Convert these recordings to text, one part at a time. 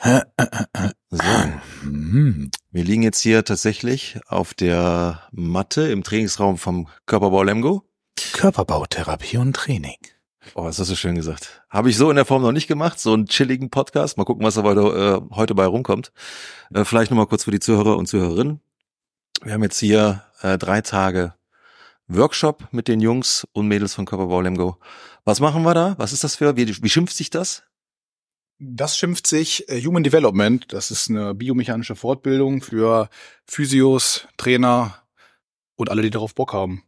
So. Wir liegen jetzt hier tatsächlich auf der Matte im Trainingsraum vom Körperbau Lemgo. Körperbautherapie und Training. Oh, das hast du schön gesagt. Habe ich so in der Form noch nicht gemacht, so einen chilligen Podcast. Mal gucken, was da heute, äh, heute bei rumkommt. Äh, vielleicht nochmal kurz für die Zuhörer und Zuhörerinnen. Wir haben jetzt hier äh, drei Tage Workshop mit den Jungs und Mädels von Körperbau Lemgo. Was machen wir da? Was ist das für? Wie, wie schimpft sich das? Das schimpft sich äh, Human Development. Das ist eine biomechanische Fortbildung für Physios, Trainer und alle, die darauf Bock haben.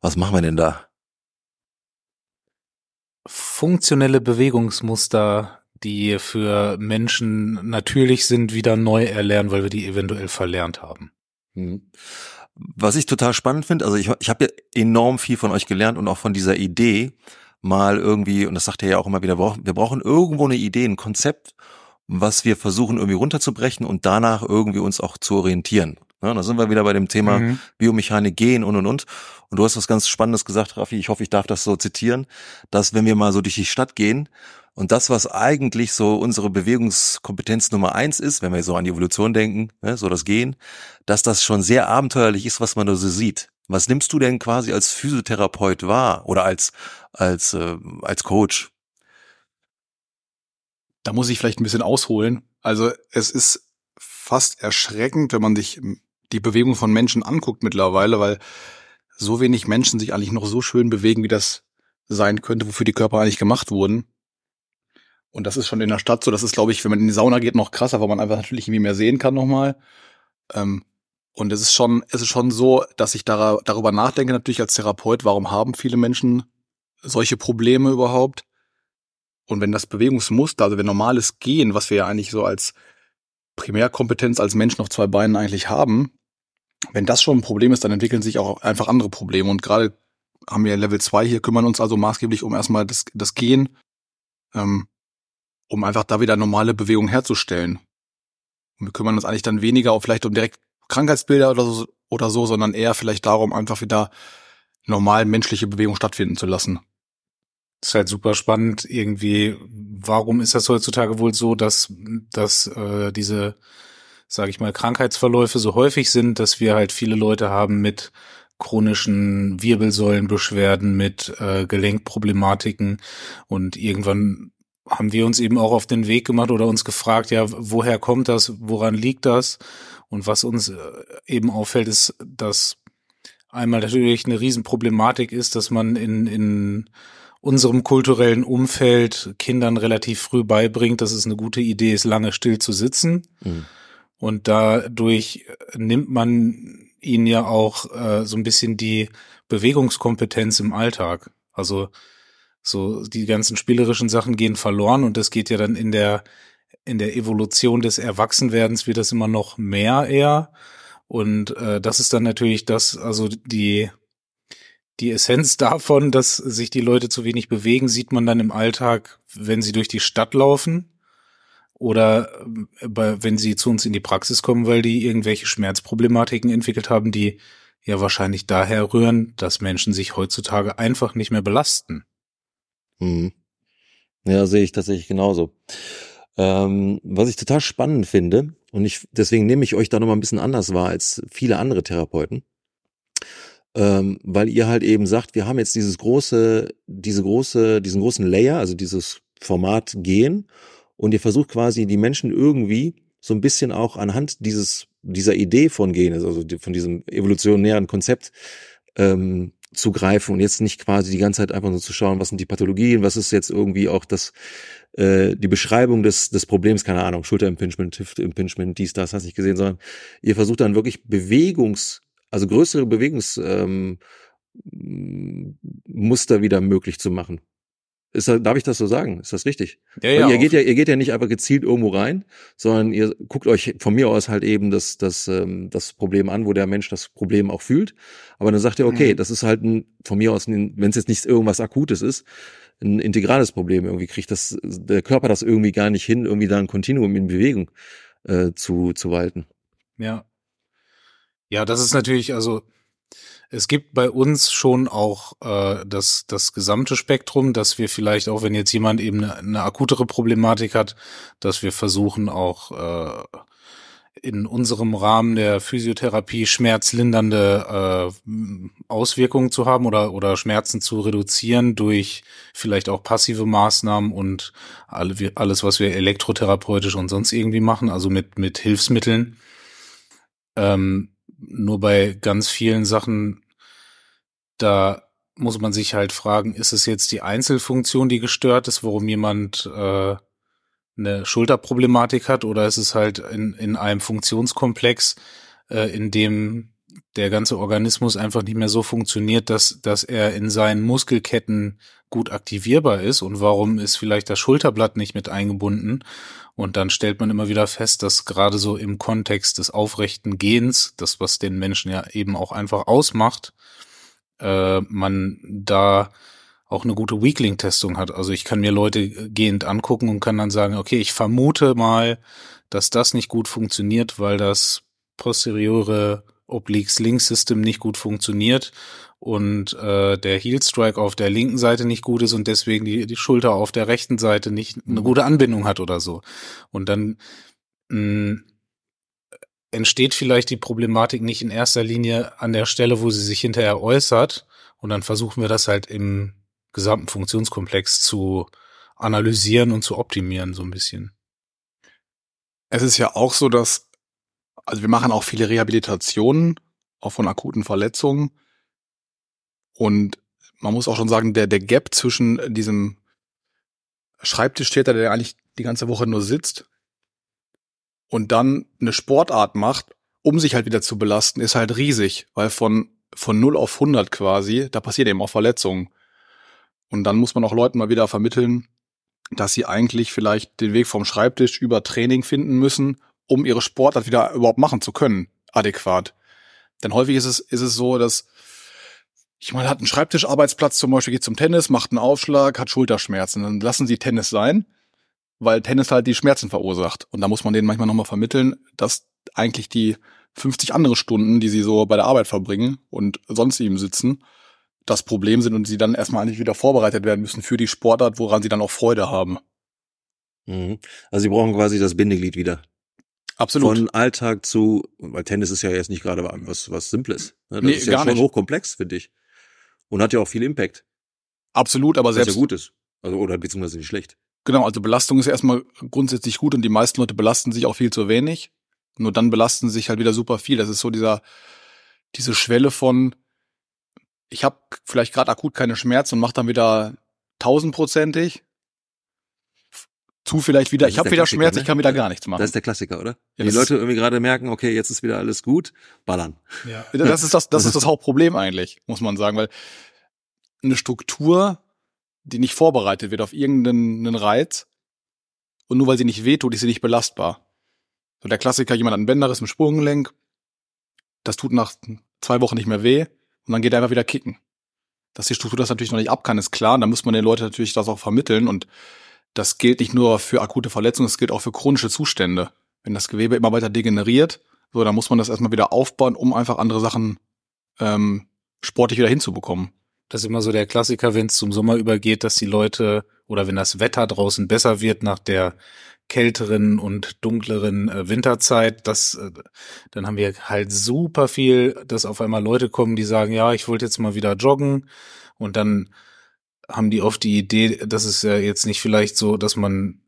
Was machen wir denn da? Funktionelle Bewegungsmuster, die für Menschen natürlich sind, wieder neu erlernen, weil wir die eventuell verlernt haben. Mhm. Was ich total spannend finde, also ich, ich habe ja enorm viel von euch gelernt und auch von dieser Idee, mal irgendwie, und das sagt er ja auch immer wieder, wir brauchen irgendwo eine Idee, ein Konzept, was wir versuchen irgendwie runterzubrechen und danach irgendwie uns auch zu orientieren. Ja, da sind wir wieder bei dem Thema mhm. Biomechanik gehen und und und. Und du hast was ganz Spannendes gesagt, Raffi, ich hoffe, ich darf das so zitieren, dass wenn wir mal so durch die Stadt gehen und das, was eigentlich so unsere Bewegungskompetenz Nummer eins ist, wenn wir so an die Evolution denken, ne, so das Gehen, dass das schon sehr abenteuerlich ist, was man da so sieht. Was nimmst du denn quasi als Physiotherapeut wahr oder als, als, äh, als Coach? Da muss ich vielleicht ein bisschen ausholen. Also es ist fast erschreckend, wenn man sich die Bewegung von Menschen anguckt mittlerweile, weil so wenig Menschen sich eigentlich noch so schön bewegen, wie das sein könnte, wofür die Körper eigentlich gemacht wurden. Und das ist schon in der Stadt so. Das ist, glaube ich, wenn man in die Sauna geht, noch krasser, weil man einfach natürlich irgendwie mehr sehen kann nochmal. Ähm, und es ist schon, es ist schon so, dass ich da, darüber nachdenke, natürlich als Therapeut, warum haben viele Menschen solche Probleme überhaupt? Und wenn das Bewegungsmuster, also wenn normales Gehen, was wir ja eigentlich so als Primärkompetenz als Mensch auf zwei Beinen eigentlich haben, wenn das schon ein Problem ist, dann entwickeln sich auch einfach andere Probleme. Und gerade haben wir Level 2 hier, kümmern uns also maßgeblich um erstmal das, das Gehen, ähm, um einfach da wieder normale Bewegung herzustellen. Und wir kümmern uns eigentlich dann weniger auch vielleicht um direkt Krankheitsbilder oder so, oder so, sondern eher vielleicht darum, einfach wieder normal menschliche Bewegung stattfinden zu lassen. Das ist halt super spannend irgendwie. Warum ist das heutzutage wohl so, dass, dass äh, diese, sage ich mal, Krankheitsverläufe so häufig sind, dass wir halt viele Leute haben mit chronischen Wirbelsäulenbeschwerden, mit äh, Gelenkproblematiken und irgendwann haben wir uns eben auch auf den Weg gemacht oder uns gefragt, ja, woher kommt das, woran liegt das? Und was uns äh, eben auffällt, ist, dass einmal natürlich eine Riesenproblematik ist, dass man in, in unserem kulturellen Umfeld Kindern relativ früh beibringt, dass es eine gute Idee ist, lange still zu sitzen. Mhm. Und dadurch nimmt man ihnen ja auch äh, so ein bisschen die Bewegungskompetenz im Alltag. Also so die ganzen spielerischen Sachen gehen verloren und das geht ja dann in der in der Evolution des Erwachsenwerdens wird das immer noch mehr eher. Und äh, das ist dann natürlich das, also die, die Essenz davon, dass sich die Leute zu wenig bewegen, sieht man dann im Alltag, wenn sie durch die Stadt laufen oder äh, wenn sie zu uns in die Praxis kommen, weil die irgendwelche Schmerzproblematiken entwickelt haben, die ja wahrscheinlich daher rühren, dass Menschen sich heutzutage einfach nicht mehr belasten. Mhm. Ja, sehe ich tatsächlich genauso. Ähm, was ich total spannend finde, und ich, deswegen nehme ich euch da nochmal ein bisschen anders wahr als viele andere Therapeuten, ähm, weil ihr halt eben sagt, wir haben jetzt dieses große, diese große, diesen großen Layer, also dieses Format gehen, und ihr versucht quasi die Menschen irgendwie so ein bisschen auch anhand dieses, dieser Idee von Gehen, also von diesem evolutionären Konzept, ähm, zu greifen und jetzt nicht quasi die ganze Zeit einfach nur zu schauen, was sind die Pathologien, was ist jetzt irgendwie auch das äh, die Beschreibung des, des Problems, keine Ahnung, Schulterimpingement, Hüftimpingement, dies, das, hast nicht gesehen, sondern ihr versucht dann wirklich Bewegungs, also größere Bewegungsmuster ähm, Muster wieder möglich zu machen. Ist das, darf ich das so sagen? Ist das richtig? Ja, ja, ihr geht ja, ihr geht ja nicht einfach gezielt irgendwo rein, sondern ihr guckt euch von mir aus halt eben das, das, ähm, das Problem an, wo der Mensch das Problem auch fühlt. Aber dann sagt ihr, okay, mhm. das ist halt ein, von mir aus, wenn es jetzt nicht irgendwas Akutes ist, ein integrales Problem. Irgendwie kriegt das, der Körper das irgendwie gar nicht hin, irgendwie da ein Kontinuum in Bewegung äh, zu, zu walten. Ja. Ja, das ist natürlich, also es gibt bei uns schon auch äh, das, das gesamte Spektrum, dass wir vielleicht auch, wenn jetzt jemand eben eine, eine akutere Problematik hat, dass wir versuchen auch äh, in unserem Rahmen der Physiotherapie schmerzlindernde äh, Auswirkungen zu haben oder, oder Schmerzen zu reduzieren durch vielleicht auch passive Maßnahmen und alle, alles, was wir elektrotherapeutisch und sonst irgendwie machen, also mit, mit Hilfsmitteln. Ähm, nur bei ganz vielen Sachen, da muss man sich halt fragen, ist es jetzt die Einzelfunktion, die gestört ist, warum jemand äh, eine Schulterproblematik hat, oder ist es halt in, in einem Funktionskomplex, äh, in dem der ganze Organismus einfach nicht mehr so funktioniert, dass, dass er in seinen Muskelketten gut aktivierbar ist? Und warum ist vielleicht das Schulterblatt nicht mit eingebunden und dann stellt man immer wieder fest, dass gerade so im Kontext des aufrechten Gehens, das was den Menschen ja eben auch einfach ausmacht, äh, man da auch eine gute Weakling-Testung hat. Also ich kann mir Leute gehend angucken und kann dann sagen, okay, ich vermute mal, dass das nicht gut funktioniert, weil das posteriore Obliques Link System nicht gut funktioniert und äh, der Heel Strike auf der linken Seite nicht gut ist und deswegen die, die Schulter auf der rechten Seite nicht eine gute Anbindung hat oder so. Und dann mh, mm, entsteht vielleicht die Problematik nicht in erster Linie an der Stelle, wo sie sich hinterher äußert. Und dann versuchen wir das halt im gesamten Funktionskomplex zu analysieren und zu optimieren, so ein bisschen. Es ist ja auch so, dass, also wir machen auch viele Rehabilitationen, auch von akuten Verletzungen. Und man muss auch schon sagen, der, der Gap zwischen diesem Schreibtischtäter, der eigentlich die ganze Woche nur sitzt, und dann eine Sportart macht, um sich halt wieder zu belasten, ist halt riesig, weil von, von 0 auf 100 quasi, da passiert eben auch Verletzungen. Und dann muss man auch Leuten mal wieder vermitteln, dass sie eigentlich vielleicht den Weg vom Schreibtisch über Training finden müssen, um ihre Sportart wieder überhaupt machen zu können, adäquat. Denn häufig ist es, ist es so, dass ich meine, hat einen Schreibtischarbeitsplatz zum Beispiel, geht zum Tennis, macht einen Aufschlag, hat Schulterschmerzen. Dann lassen sie Tennis sein, weil Tennis halt die Schmerzen verursacht. Und da muss man denen manchmal nochmal vermitteln, dass eigentlich die 50 andere Stunden, die sie so bei der Arbeit verbringen und sonst eben sitzen, das Problem sind und sie dann erstmal eigentlich wieder vorbereitet werden müssen für die Sportart, woran sie dann auch Freude haben. Mhm. Also sie brauchen quasi das Bindeglied wieder. Absolut. Von Alltag zu, weil Tennis ist ja jetzt nicht gerade was, was Simples. Ne? Das nee, ist ja schon nicht. hochkomplex, finde ich. Und hat ja auch viel Impact. Absolut, aber selbst. Was ja gut ist. Also, oder beziehungsweise nicht schlecht. Genau, also Belastung ist erstmal grundsätzlich gut und die meisten Leute belasten sich auch viel zu wenig. Nur dann belasten sie sich halt wieder super viel. Das ist so dieser, diese Schwelle von, ich habe vielleicht gerade akut keine Schmerzen und mache dann wieder tausendprozentig. Zu vielleicht wieder, ich habe wieder Schmerz, ne? ich kann wieder gar nichts machen. Das ist der Klassiker, oder? Ja, die Leute irgendwie gerade merken, okay, jetzt ist wieder alles gut, ballern. Ja. Das ist das, das ist das Hauptproblem eigentlich, muss man sagen, weil eine Struktur, die nicht vorbereitet wird auf irgendeinen Reiz und nur weil sie nicht wehtut, ist sie nicht belastbar. So der Klassiker, jemand hat ein Bänderriss im Sprunggelenk, das tut nach zwei Wochen nicht mehr weh und dann geht er einfach wieder kicken. Dass die Struktur das natürlich noch nicht ab kann, ist klar. Da muss man den Leuten natürlich das auch vermitteln. Und das gilt nicht nur für akute Verletzungen, es gilt auch für chronische Zustände. Wenn das Gewebe immer weiter degeneriert, so, dann muss man das erstmal wieder aufbauen, um einfach andere Sachen ähm, sportlich wieder hinzubekommen. Das ist immer so der Klassiker, wenn es zum Sommer übergeht, dass die Leute oder wenn das Wetter draußen besser wird nach der kälteren und dunkleren äh, Winterzeit, das, äh, dann haben wir halt super viel, dass auf einmal Leute kommen, die sagen, ja, ich wollte jetzt mal wieder joggen und dann haben die oft die Idee, dass es ja jetzt nicht vielleicht so, dass man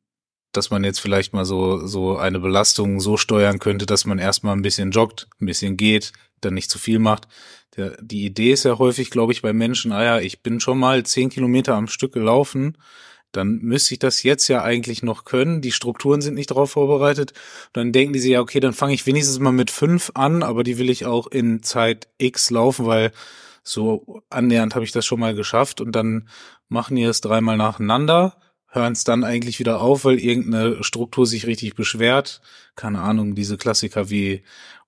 dass man jetzt vielleicht mal so, so eine Belastung so steuern könnte, dass man erstmal ein bisschen joggt, ein bisschen geht, dann nicht zu viel macht. Der, die Idee ist ja häufig, glaube ich, bei Menschen, ah ja, ich bin schon mal zehn Kilometer am Stück gelaufen, dann müsste ich das jetzt ja eigentlich noch können. Die Strukturen sind nicht darauf vorbereitet. dann denken die sich ja, okay, dann fange ich wenigstens mal mit fünf an, aber die will ich auch in Zeit X laufen, weil so annähernd habe ich das schon mal geschafft. Und dann machen die es dreimal nacheinander, hören es dann eigentlich wieder auf, weil irgendeine Struktur sich richtig beschwert. Keine Ahnung, diese Klassiker wie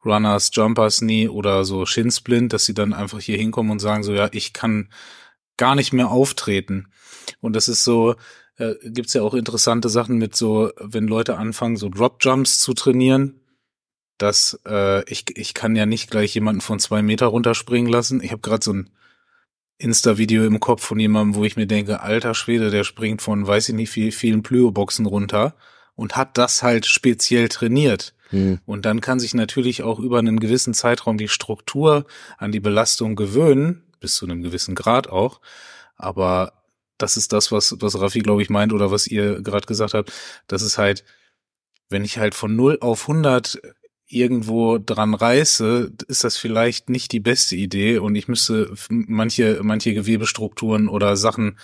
Runners, Jumpers Knee oder so Shinsplint, dass sie dann einfach hier hinkommen und sagen so, ja, ich kann gar nicht mehr auftreten. Und das ist so, äh, gibt's ja auch interessante Sachen mit so, wenn Leute anfangen, so Drop Jumps zu trainieren, dass äh, ich, ich kann ja nicht gleich jemanden von zwei Meter runterspringen lassen. Ich habe gerade so ein Insta-Video im Kopf von jemandem, wo ich mir denke, alter Schwede, der springt von weiß ich nicht wie vielen Plyo-Boxen runter und hat das halt speziell trainiert. Hm. Und dann kann sich natürlich auch über einen gewissen Zeitraum die Struktur an die Belastung gewöhnen, bis zu einem gewissen Grad auch. Aber das ist das, was, was Raffi, glaube ich, meint oder was ihr gerade gesagt habt. Das ist halt, wenn ich halt von 0 auf 100 irgendwo dran reiße, ist das vielleicht nicht die beste Idee und ich müsste manche, manche Gewebestrukturen oder Sachen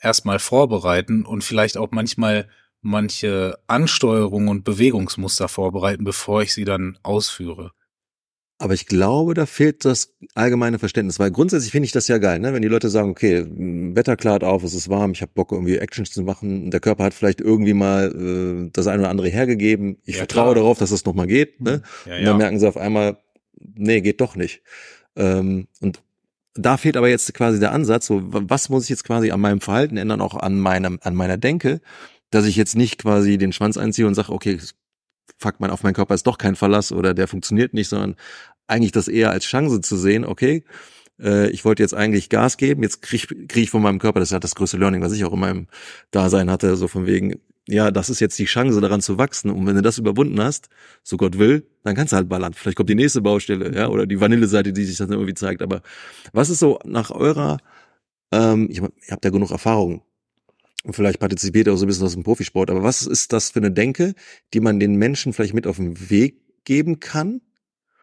erstmal vorbereiten und vielleicht auch manchmal manche Ansteuerungen und Bewegungsmuster vorbereiten, bevor ich sie dann ausführe. Aber ich glaube, da fehlt das allgemeine Verständnis, weil grundsätzlich finde ich das ja geil, ne? wenn die Leute sagen, okay, Wetter klart auf, es ist warm, ich habe Bock irgendwie Actions zu machen, der Körper hat vielleicht irgendwie mal äh, das eine oder andere hergegeben, ich Ja, vertraue klar. darauf, dass es nochmal geht, ne? Ja, und dann merken sie auf einmal, nee, geht doch nicht. Ähm, und da fehlt aber jetzt quasi der Ansatz, so was muss ich jetzt quasi an meinem Verhalten ändern, auch an meinem, an meiner Denke, dass ich jetzt nicht quasi den Schwanz einziehe und sage, okay, fuck, mein, auf meinen Körper ist doch kein Verlass oder der funktioniert nicht, sondern eigentlich das eher als Chance zu sehen, okay, äh, ich wollte jetzt eigentlich Gas geben, jetzt krieg, krieg ich von meinem Körper, das ist halt das größte Learning, was ich auch in meinem Dasein hatte, so von wegen, ja, das ist jetzt die Chance, daran zu wachsen. Und wenn du das überwunden hast, so Gott will, dann kannst du halt ballern. Vielleicht kommt die nächste Baustelle, ja, oder die Vanilleseite, die sich dann irgendwie zeigt. Aber was ist so nach eurer, ähm, ich, ihr habt ja genug Erfahrung und vielleicht partizipiert ihr auch so ein bisschen aus dem Profisport, aber was ist das für eine Denke, die man den Menschen vielleicht mit auf den Weg geben kann?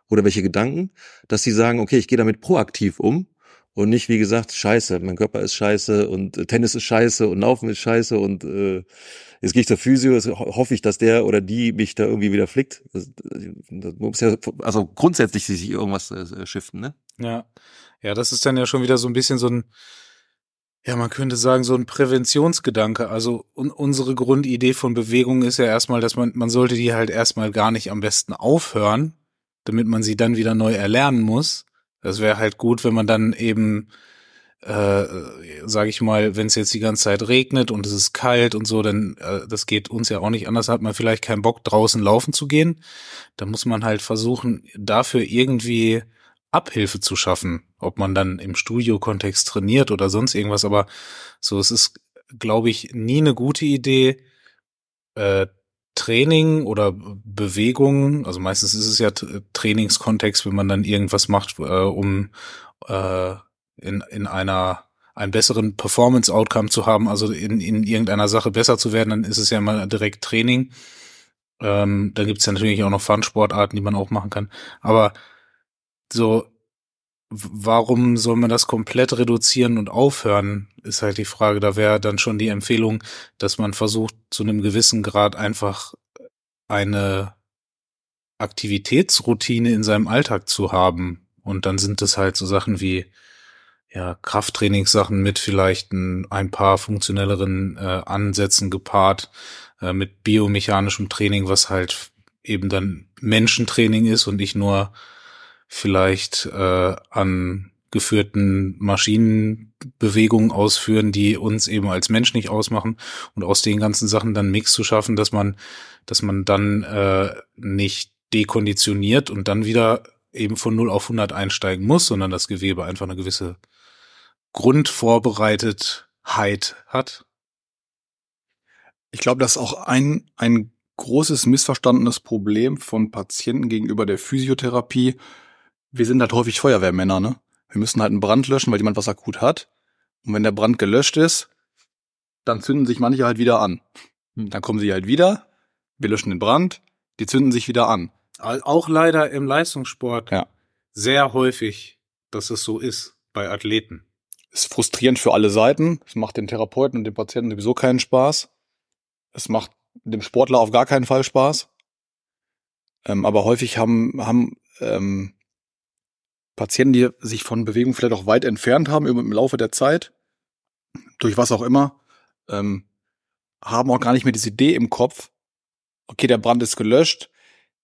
Oder welche Gedanken, dass sie sagen, okay, ich gehe damit proaktiv um und nicht, wie gesagt, scheiße, mein Körper ist scheiße und äh, Tennis ist scheiße und Laufen ist scheiße und äh, jetzt gehe ich zur Physio, jetzt ho- hoffe ich, dass der oder die mich da irgendwie wieder flickt. Das, das muss ja, also grundsätzlich sich irgendwas äh, shiften, ne? Ja. Ja, das ist dann ja schon wieder so ein bisschen so ein, ja, man könnte sagen, so ein Präventionsgedanke. Also un unsere Grundidee von Bewegung ist ja erstmal, dass man, man sollte die halt erstmal gar nicht am besten aufhören, damit man sie dann wieder neu erlernen muss. Das wäre halt gut, wenn man dann eben, äh, sage ich mal, wenn es jetzt die ganze Zeit regnet und es ist kalt und so, dann äh, das geht uns ja auch nicht anders, hat man vielleicht keinen Bock draußen laufen zu gehen. Da muss man halt versuchen, dafür irgendwie Abhilfe zu schaffen, ob man dann im Studiokontext trainiert oder sonst irgendwas, aber so, es ist, glaube ich, nie eine gute Idee, äh, Training oder Bewegung, also meistens ist es ja Trainingskontext, wenn man dann irgendwas macht, äh, um äh, in, in einer einen besseren Performance-Outcome zu haben, also in, in irgendeiner Sache besser zu werden, dann ist es ja mal direkt Training. Ähm, dann gibt's ja natürlich auch noch Fun-Sportarten, die man auch machen kann. Aber so, warum soll man das komplett reduzieren und aufhören, ist halt die Frage. Da wäre dann schon die Empfehlung, dass man versucht, zu einem gewissen Grad einfach eine Aktivitätsroutine in seinem Alltag zu haben. Und dann sind es halt so Sachen wie ja, Krafttrainingssachen mit vielleicht ein, ein paar funktionelleren äh, Ansätzen gepaart, äh, mit biomechanischem Training, was halt eben dann Menschentraining ist und nicht nur vielleicht äh, an geführten Maschinenbewegungen ausführen, die uns eben als Mensch nicht ausmachen und aus den ganzen Sachen dann Mix zu schaffen, dass man, dass man dann äh, nicht dekonditioniert und dann wieder eben von 0 auf 100 einsteigen muss, sondern das Gewebe einfach eine gewisse Grundvorbereitetheit hat. Ich glaube, das ist auch ein, ein großes missverstandenes Problem von Patienten gegenüber der Physiotherapie. Wir sind halt häufig Feuerwehrmänner, ne? Wir müssen halt einen Brand löschen, weil jemand was akut hat. Und wenn der Brand gelöscht ist, dann zünden sich manche halt wieder an. Dann kommen sie halt wieder, wir löschen den Brand, die zünden sich wieder an. Auch leider im Leistungssport Ja. sehr häufig, dass es so ist bei Athleten. Ist frustrierend für alle Seiten. Es macht den Therapeuten und dem Patienten sowieso keinen Spaß. Es macht dem Sportler auf gar keinen Fall Spaß. Ähm, aber häufig haben, haben ähm, Patienten, die sich von Bewegung vielleicht auch weit entfernt haben im, Laufe der Zeit, durch was auch immer, ähm, haben auch gar nicht mehr diese Idee im Kopf, okay, der Brand ist gelöscht,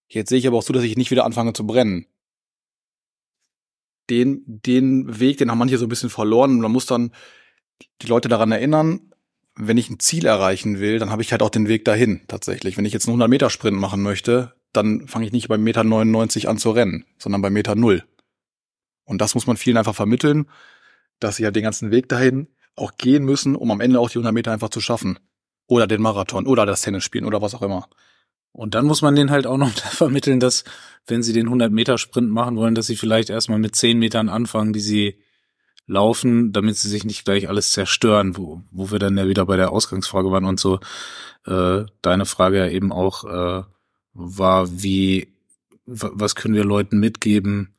jetzt sehe ich aber auch so, dass ich nicht wieder anfange zu brennen. Den, den Weg, den haben manche so ein bisschen verloren und man muss dann die Leute daran erinnern, wenn ich ein Ziel erreichen will, dann habe ich halt auch den Weg dahin tatsächlich. Wenn ich jetzt einen 100 Meter Sprint machen möchte, dann fange ich nicht bei Meter 99 an zu rennen, sondern bei Meter null. Und das muss man vielen einfach vermitteln, dass sie ja den ganzen Weg dahin auch gehen müssen, um am Ende auch die 100 Meter einfach zu schaffen. Oder den Marathon oder das Tennis spielen oder was auch immer. Und dann muss man denen halt auch noch vermitteln, dass wenn sie den 100 Meter Sprint machen wollen, dass sie vielleicht erstmal mit 10 Metern anfangen, die sie laufen, damit sie sich nicht gleich alles zerstören, wo, wo wir dann ja wieder bei der Ausgangsfrage waren und so. Äh, deine Frage ja eben auch äh, war, wie, was können wir Leuten mitgeben,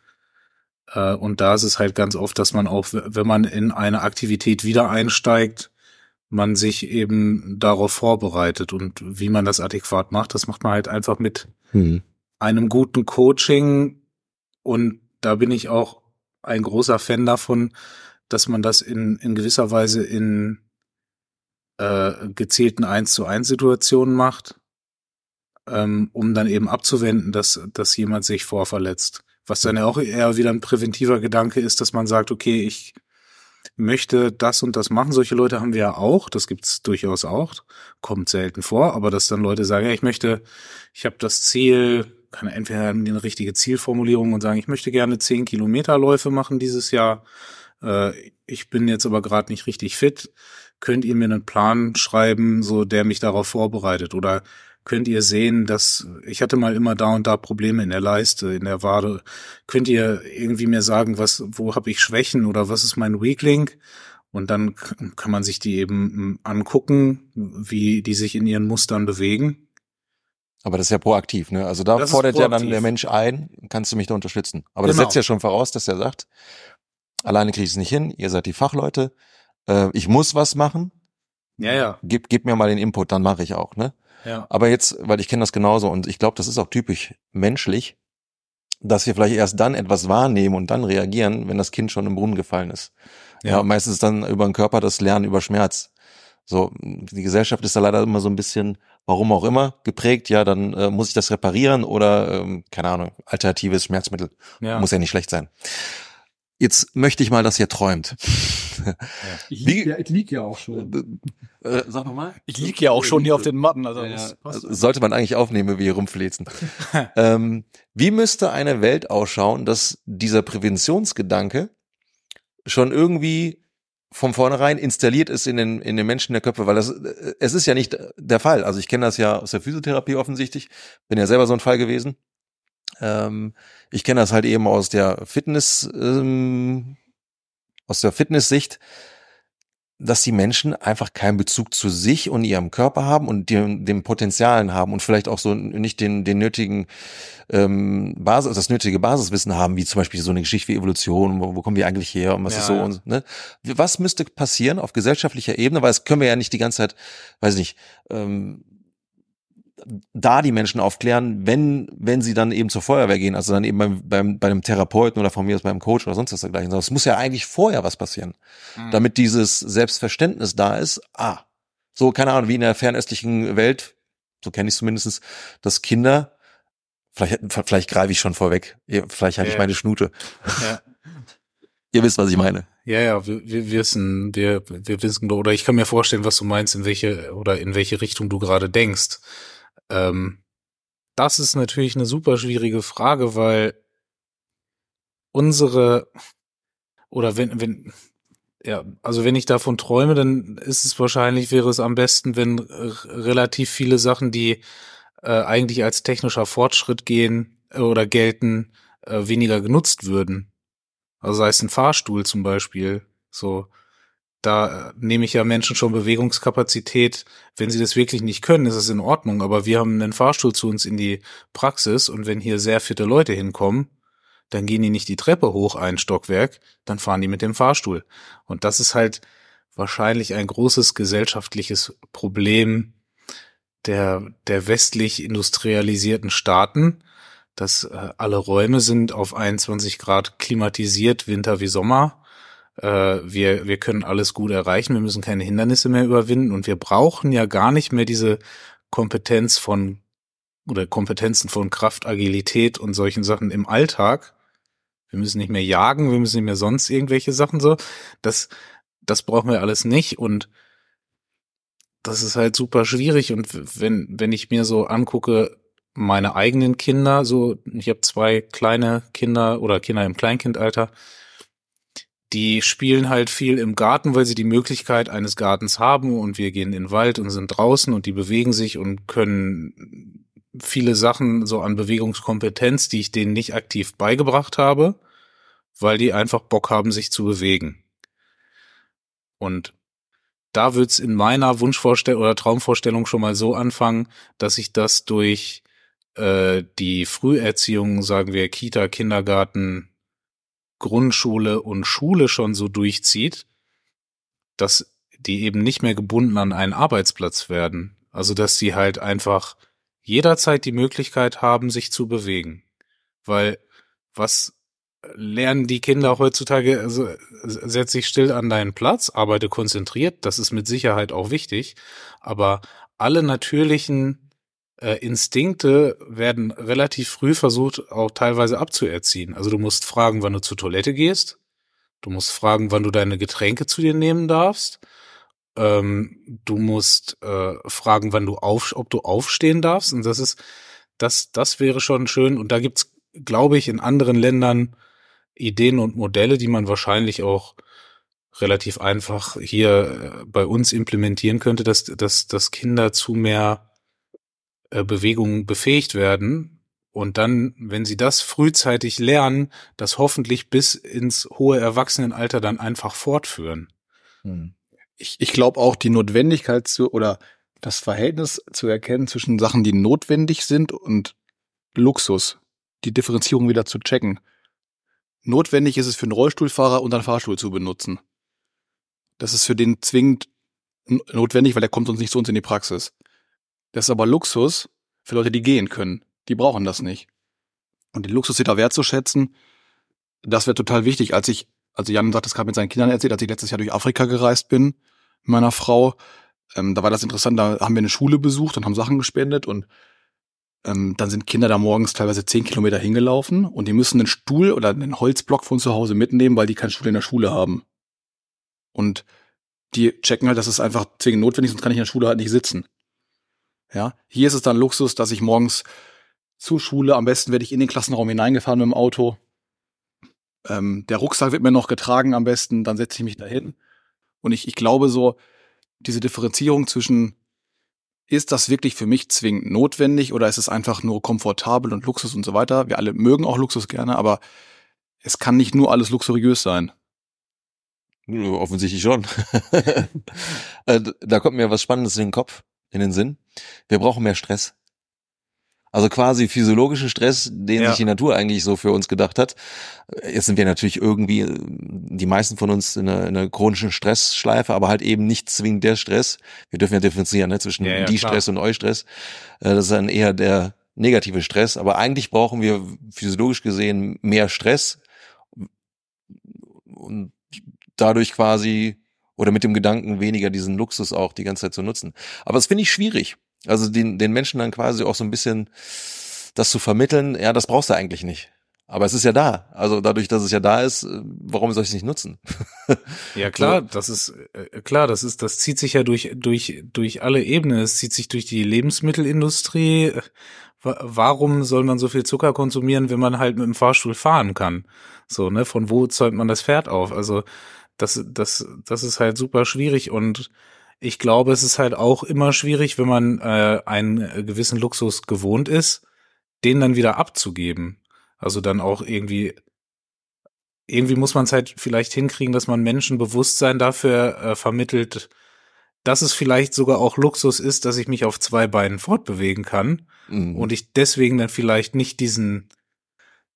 und da ist es halt ganz oft, dass man auch, wenn man in eine Aktivität wieder einsteigt, man sich eben darauf vorbereitet und wie man das adäquat macht, das macht man halt einfach mit mhm. einem guten Coaching und da bin ich auch ein großer Fan davon, dass man das in, in gewisser Weise in äh, gezielten 1 zu 1 Situationen macht, ähm, um dann eben abzuwenden, dass, dass jemand sich vorverletzt. Was dann ja auch eher wieder ein präventiver Gedanke ist, dass man sagt, okay, ich möchte das und das machen. Solche Leute haben wir ja auch, das gibt's durchaus auch, kommt selten vor, aber dass dann Leute sagen, ja, ich möchte, ich habe das Ziel, kann entweder eine richtige Zielformulierung und sagen, ich möchte gerne zehn Kilometerläufe machen dieses Jahr. Äh, ich bin jetzt aber gerade nicht richtig fit. Könnt ihr mir einen Plan schreiben, so der mich darauf vorbereitet? Oder könnt ihr sehen, dass ich hatte mal immer da und da Probleme in der Leiste, in der Wade. Könnt ihr irgendwie mir sagen, was, wo habe ich Schwächen oder was ist mein Weak Und dann kann man sich die eben hm, angucken, wie die sich in ihren Mustern bewegen. Aber das ist ja proaktiv, ne? Also da das fordert ja dann der Mensch ein, kannst du mich da unterstützen. Aber genau. das setzt ja schon voraus, dass er sagt, alleine kriege ich es nicht hin, ihr seid die Fachleute, äh, ich muss was machen. Ja, ja. Gib, gib mir mal den Input, dann mache ich auch, ne? Ja. Aber jetzt, weil ich kenne das genauso und ich glaube, das ist auch typisch menschlich, dass wir vielleicht erst dann etwas wahrnehmen und dann reagieren, wenn das Kind schon im Brunnen gefallen ist. Ja, ja meistens dann über den Körper das Lernen über Schmerz. So, die Gesellschaft ist da leider immer so ein bisschen, warum auch immer, geprägt, ja, dann äh, muss ich das reparieren oder, ähm, keine Ahnung, alternatives Schmerzmittel. Ja. Muss ja nicht schlecht sein. Jetzt möchte ich mal, dass ihr träumt. Ja. Ich lieg, ja, ich lieg ja auch schon. Äh, äh sag nochmal. Ich lieg ja auch schon hier auf den Matten. Also ja. Also sollte man eigentlich aufnehmen, wie ihr rumflezen. ähm, wie müsste eine Welt ausschauen, dass dieser Präventionsgedanke schon irgendwie von vornherein installiert ist in den, in den Menschen der Köpfe, weil das, äh, es ist ja nicht der Fall. Also ich kenne das ja aus der Physiotherapie offensichtlich, bin ja selber so ein Fall gewesen. Ähm, ich kenne das halt eben aus der Fitness, ähm, aus der Fitnesssicht, dass die Menschen einfach keinen Bezug zu sich und ihrem Körper haben und dem, dem Potenzialen haben und vielleicht auch so nicht den, den nötigen ähm, Basis, das nötige Basiswissen haben, wie zum Beispiel so eine Geschichte wie Evolution, wo, wo kommen wir eigentlich her und was ja, ist so ja. und ne? Was müsste passieren auf gesellschaftlicher Ebene? Weil es können wir ja nicht die ganze Zeit, weiß nicht, ähm, da die Menschen aufklären, wenn, wenn sie dann eben zur Feuerwehr gehen, also dann eben beim, beim, bei einem Therapeuten oder von mir aus beim Coach oder sonst was dergleichen. Es muss ja eigentlich vorher was passieren, mhm. damit dieses Selbstverständnis da ist. Ah, so, keine Ahnung, wie in der fernöstlichen Welt, so kenne ich es zumindest, dass Kinder, vielleicht, vielleicht greife ich schon vorweg, vielleicht halte ja. ich meine Schnute. Ja. Ihr wisst, was ich meine. Ja, ja, wir, wir wissen, wir, wir wissen, oder ich kann mir vorstellen, was du meinst, in welche, oder in welche Richtung du gerade denkst. Ähm, das ist natürlich eine super schwierige Frage, weil unsere oder wenn, wenn, ja, also wenn ich davon träume, dann ist es wahrscheinlich, wäre es am besten, wenn relativ viele Sachen, die äh, eigentlich als technischer Fortschritt gehen äh, oder gelten, äh, weniger genutzt würden. Also sei es ein Fahrstuhl zum Beispiel, so da äh, nehme ich ja Menschen schon Bewegungskapazität. Wenn sie das wirklich nicht können, ist es in Ordnung. Aber wir haben einen Fahrstuhl zu uns in die Praxis und wenn hier sehr fitte Leute hinkommen, dann gehen die nicht die Treppe hoch ein Stockwerk, dann fahren die mit dem Fahrstuhl. Und das ist halt wahrscheinlich ein großes gesellschaftliches Problem der, der westlich industrialisierten Staaten, dass äh, alle Räume sind auf 21 Grad klimatisiert, Winter wie Sommer wir, wir können alles gut erreichen, wir müssen keine Hindernisse mehr überwinden. Und wir brauchen ja gar nicht mehr diese Kompetenz von oder Kompetenzen von Kraft, Agilität und solchen Sachen im Alltag. Wir müssen nicht mehr jagen, wir müssen nicht mehr sonst irgendwelche Sachen so. Das, das brauchen wir alles nicht. Und das ist halt super schwierig. Und wenn, wenn ich mir so angucke, meine eigenen Kinder, so ich habe zwei kleine Kinder oder Kinder im Kleinkindalter, die spielen halt viel im Garten, weil sie die Möglichkeit eines Gartens haben und wir gehen in den Wald und sind draußen und die bewegen sich und können viele Sachen so an Bewegungskompetenz, die ich denen nicht aktiv beigebracht habe, weil die einfach Bock haben, sich zu bewegen. Und da wird's in meiner Wunschvorstellung oder Traumvorstellung schon mal so anfangen, dass ich das durch äh, die Früherziehung, sagen wir Kita, Kindergarten, Grundschule und Schule schon so durchzieht, dass die eben nicht mehr gebunden an einen Arbeitsplatz werden. Also dass sie halt einfach jederzeit die Möglichkeit haben, sich zu bewegen. Weil was lernen die Kinder heutzutage, also setz dich still an deinen Platz, arbeite konzentriert, das ist mit Sicherheit auch wichtig, aber alle natürlichen äh, Instinkte werden relativ früh versucht, auch teilweise abzuerziehen. Also du musst fragen, wann du zur Toilette gehst, du musst fragen, wann du deine Getränke zu dir nehmen darfst, ähm, du musst äh, fragen, wann du auf, ob du aufstehen darfst, und das ist, das, das wäre schon schön, und da gibt's, glaube ich, in anderen Ländern Ideen und Modelle, die man wahrscheinlich auch relativ einfach hier äh, bei uns implementieren könnte, dass, dass, dass Kinder zu mehr äh, Bewegung befähigt werden und dann, wenn sie das frühzeitig lernen, das hoffentlich bis ins hohe Erwachsenenalter dann einfach fortführen. Hm. Ich, ich glaube auch die Notwendigkeit zu oder das Verhältnis zu erkennen zwischen Sachen, die notwendig sind und Luxus, die Differenzierung wieder zu checken. Notwendig ist es für einen Rollstuhlfahrer, unseren Fahrstuhl zu benutzen. Das ist für den zwingend notwendig, weil der kommt uns nicht zu uns in die Praxis. Das ist aber Luxus für Leute, die gehen können. Die brauchen das nicht. Und den Luxus wieder wertzuschätzen, das wäre total wichtig. Als ich, also Jan sagt das gerade mit seinen Kindern erzählt, als ich letztes Jahr durch Afrika gereist bin, meiner Frau, ähm, da war das interessant, da haben wir eine Schule besucht und haben Sachen gespendet und ähm, dann sind Kinder da morgens teilweise zehn Kilometer hingelaufen und die müssen einen Stuhl oder einen Holzblock von zu Hause mitnehmen, weil die keinen Stuhl in der Schule haben. Und die checken halt, dass es einfach zwingend notwendig ist, sonst kann ich in der Schule halt nicht sitzen. Ja, hier ist es dann Luxus, dass ich morgens zur Schule, am besten werde ich in den Klassenraum hineingefahren mit dem Auto. Ähm, der Rucksack wird mir noch getragen am besten, dann setze ich mich dahin. Und ich, ich glaube so, diese Differenzierung zwischen ist das wirklich für mich zwingend notwendig oder ist es einfach nur komfortabel und Luxus und so weiter? Wir alle mögen auch Luxus gerne, aber es kann nicht nur alles luxuriös sein. Offensichtlich schon. Äh, da kommt mir was Spannendes in den Kopf, in den Sinn. Wir brauchen mehr Stress. Also quasi physiologischer Stress, den ja. sich die Natur eigentlich so für uns gedacht hat. Jetzt sind wir natürlich irgendwie, die meisten von uns in einer, in einer chronischen Stressschleife, aber halt eben nicht zwingend der Stress. Wir dürfen ja differenzieren ne, zwischen ja, ja, die klar. Stress und Eustress. Äh, das ist dann eher der negative Stress. Aber eigentlich brauchen wir physiologisch gesehen mehr Stress und dadurch quasi oder mit dem Gedanken weniger diesen Luxus auch die ganze Zeit zu nutzen. Aber das finde ich schwierig. Also den, den Menschen dann quasi auch so ein bisschen das zu vermitteln, ja, das brauchst du eigentlich nicht. Aber es ist ja da. Also dadurch, dass es ja da ist, äh, warum soll ich es nicht nutzen? ja klar, das ist äh, klar, das ist, das zieht sich ja durch durch durch alle Ebenen. Es zieht sich durch die Lebensmittelindustrie. Warum soll man so viel Zucker konsumieren, wenn man halt mit dem Fahrstuhl fahren kann? So ne, von wo zäumt man das Pferd auf? Also das das das ist halt super schwierig und ich glaube, es ist halt auch immer schwierig, wenn man äh, einen gewissen Luxus gewohnt ist, den dann wieder abzugeben. Also dann auch irgendwie, irgendwie muss man es halt vielleicht hinkriegen, dass man Menschen Bewusstsein dafür äh, vermittelt, dass es vielleicht sogar auch Luxus ist, dass ich mich auf zwei Beinen fortbewegen kann mhm. und ich deswegen dann vielleicht nicht diesen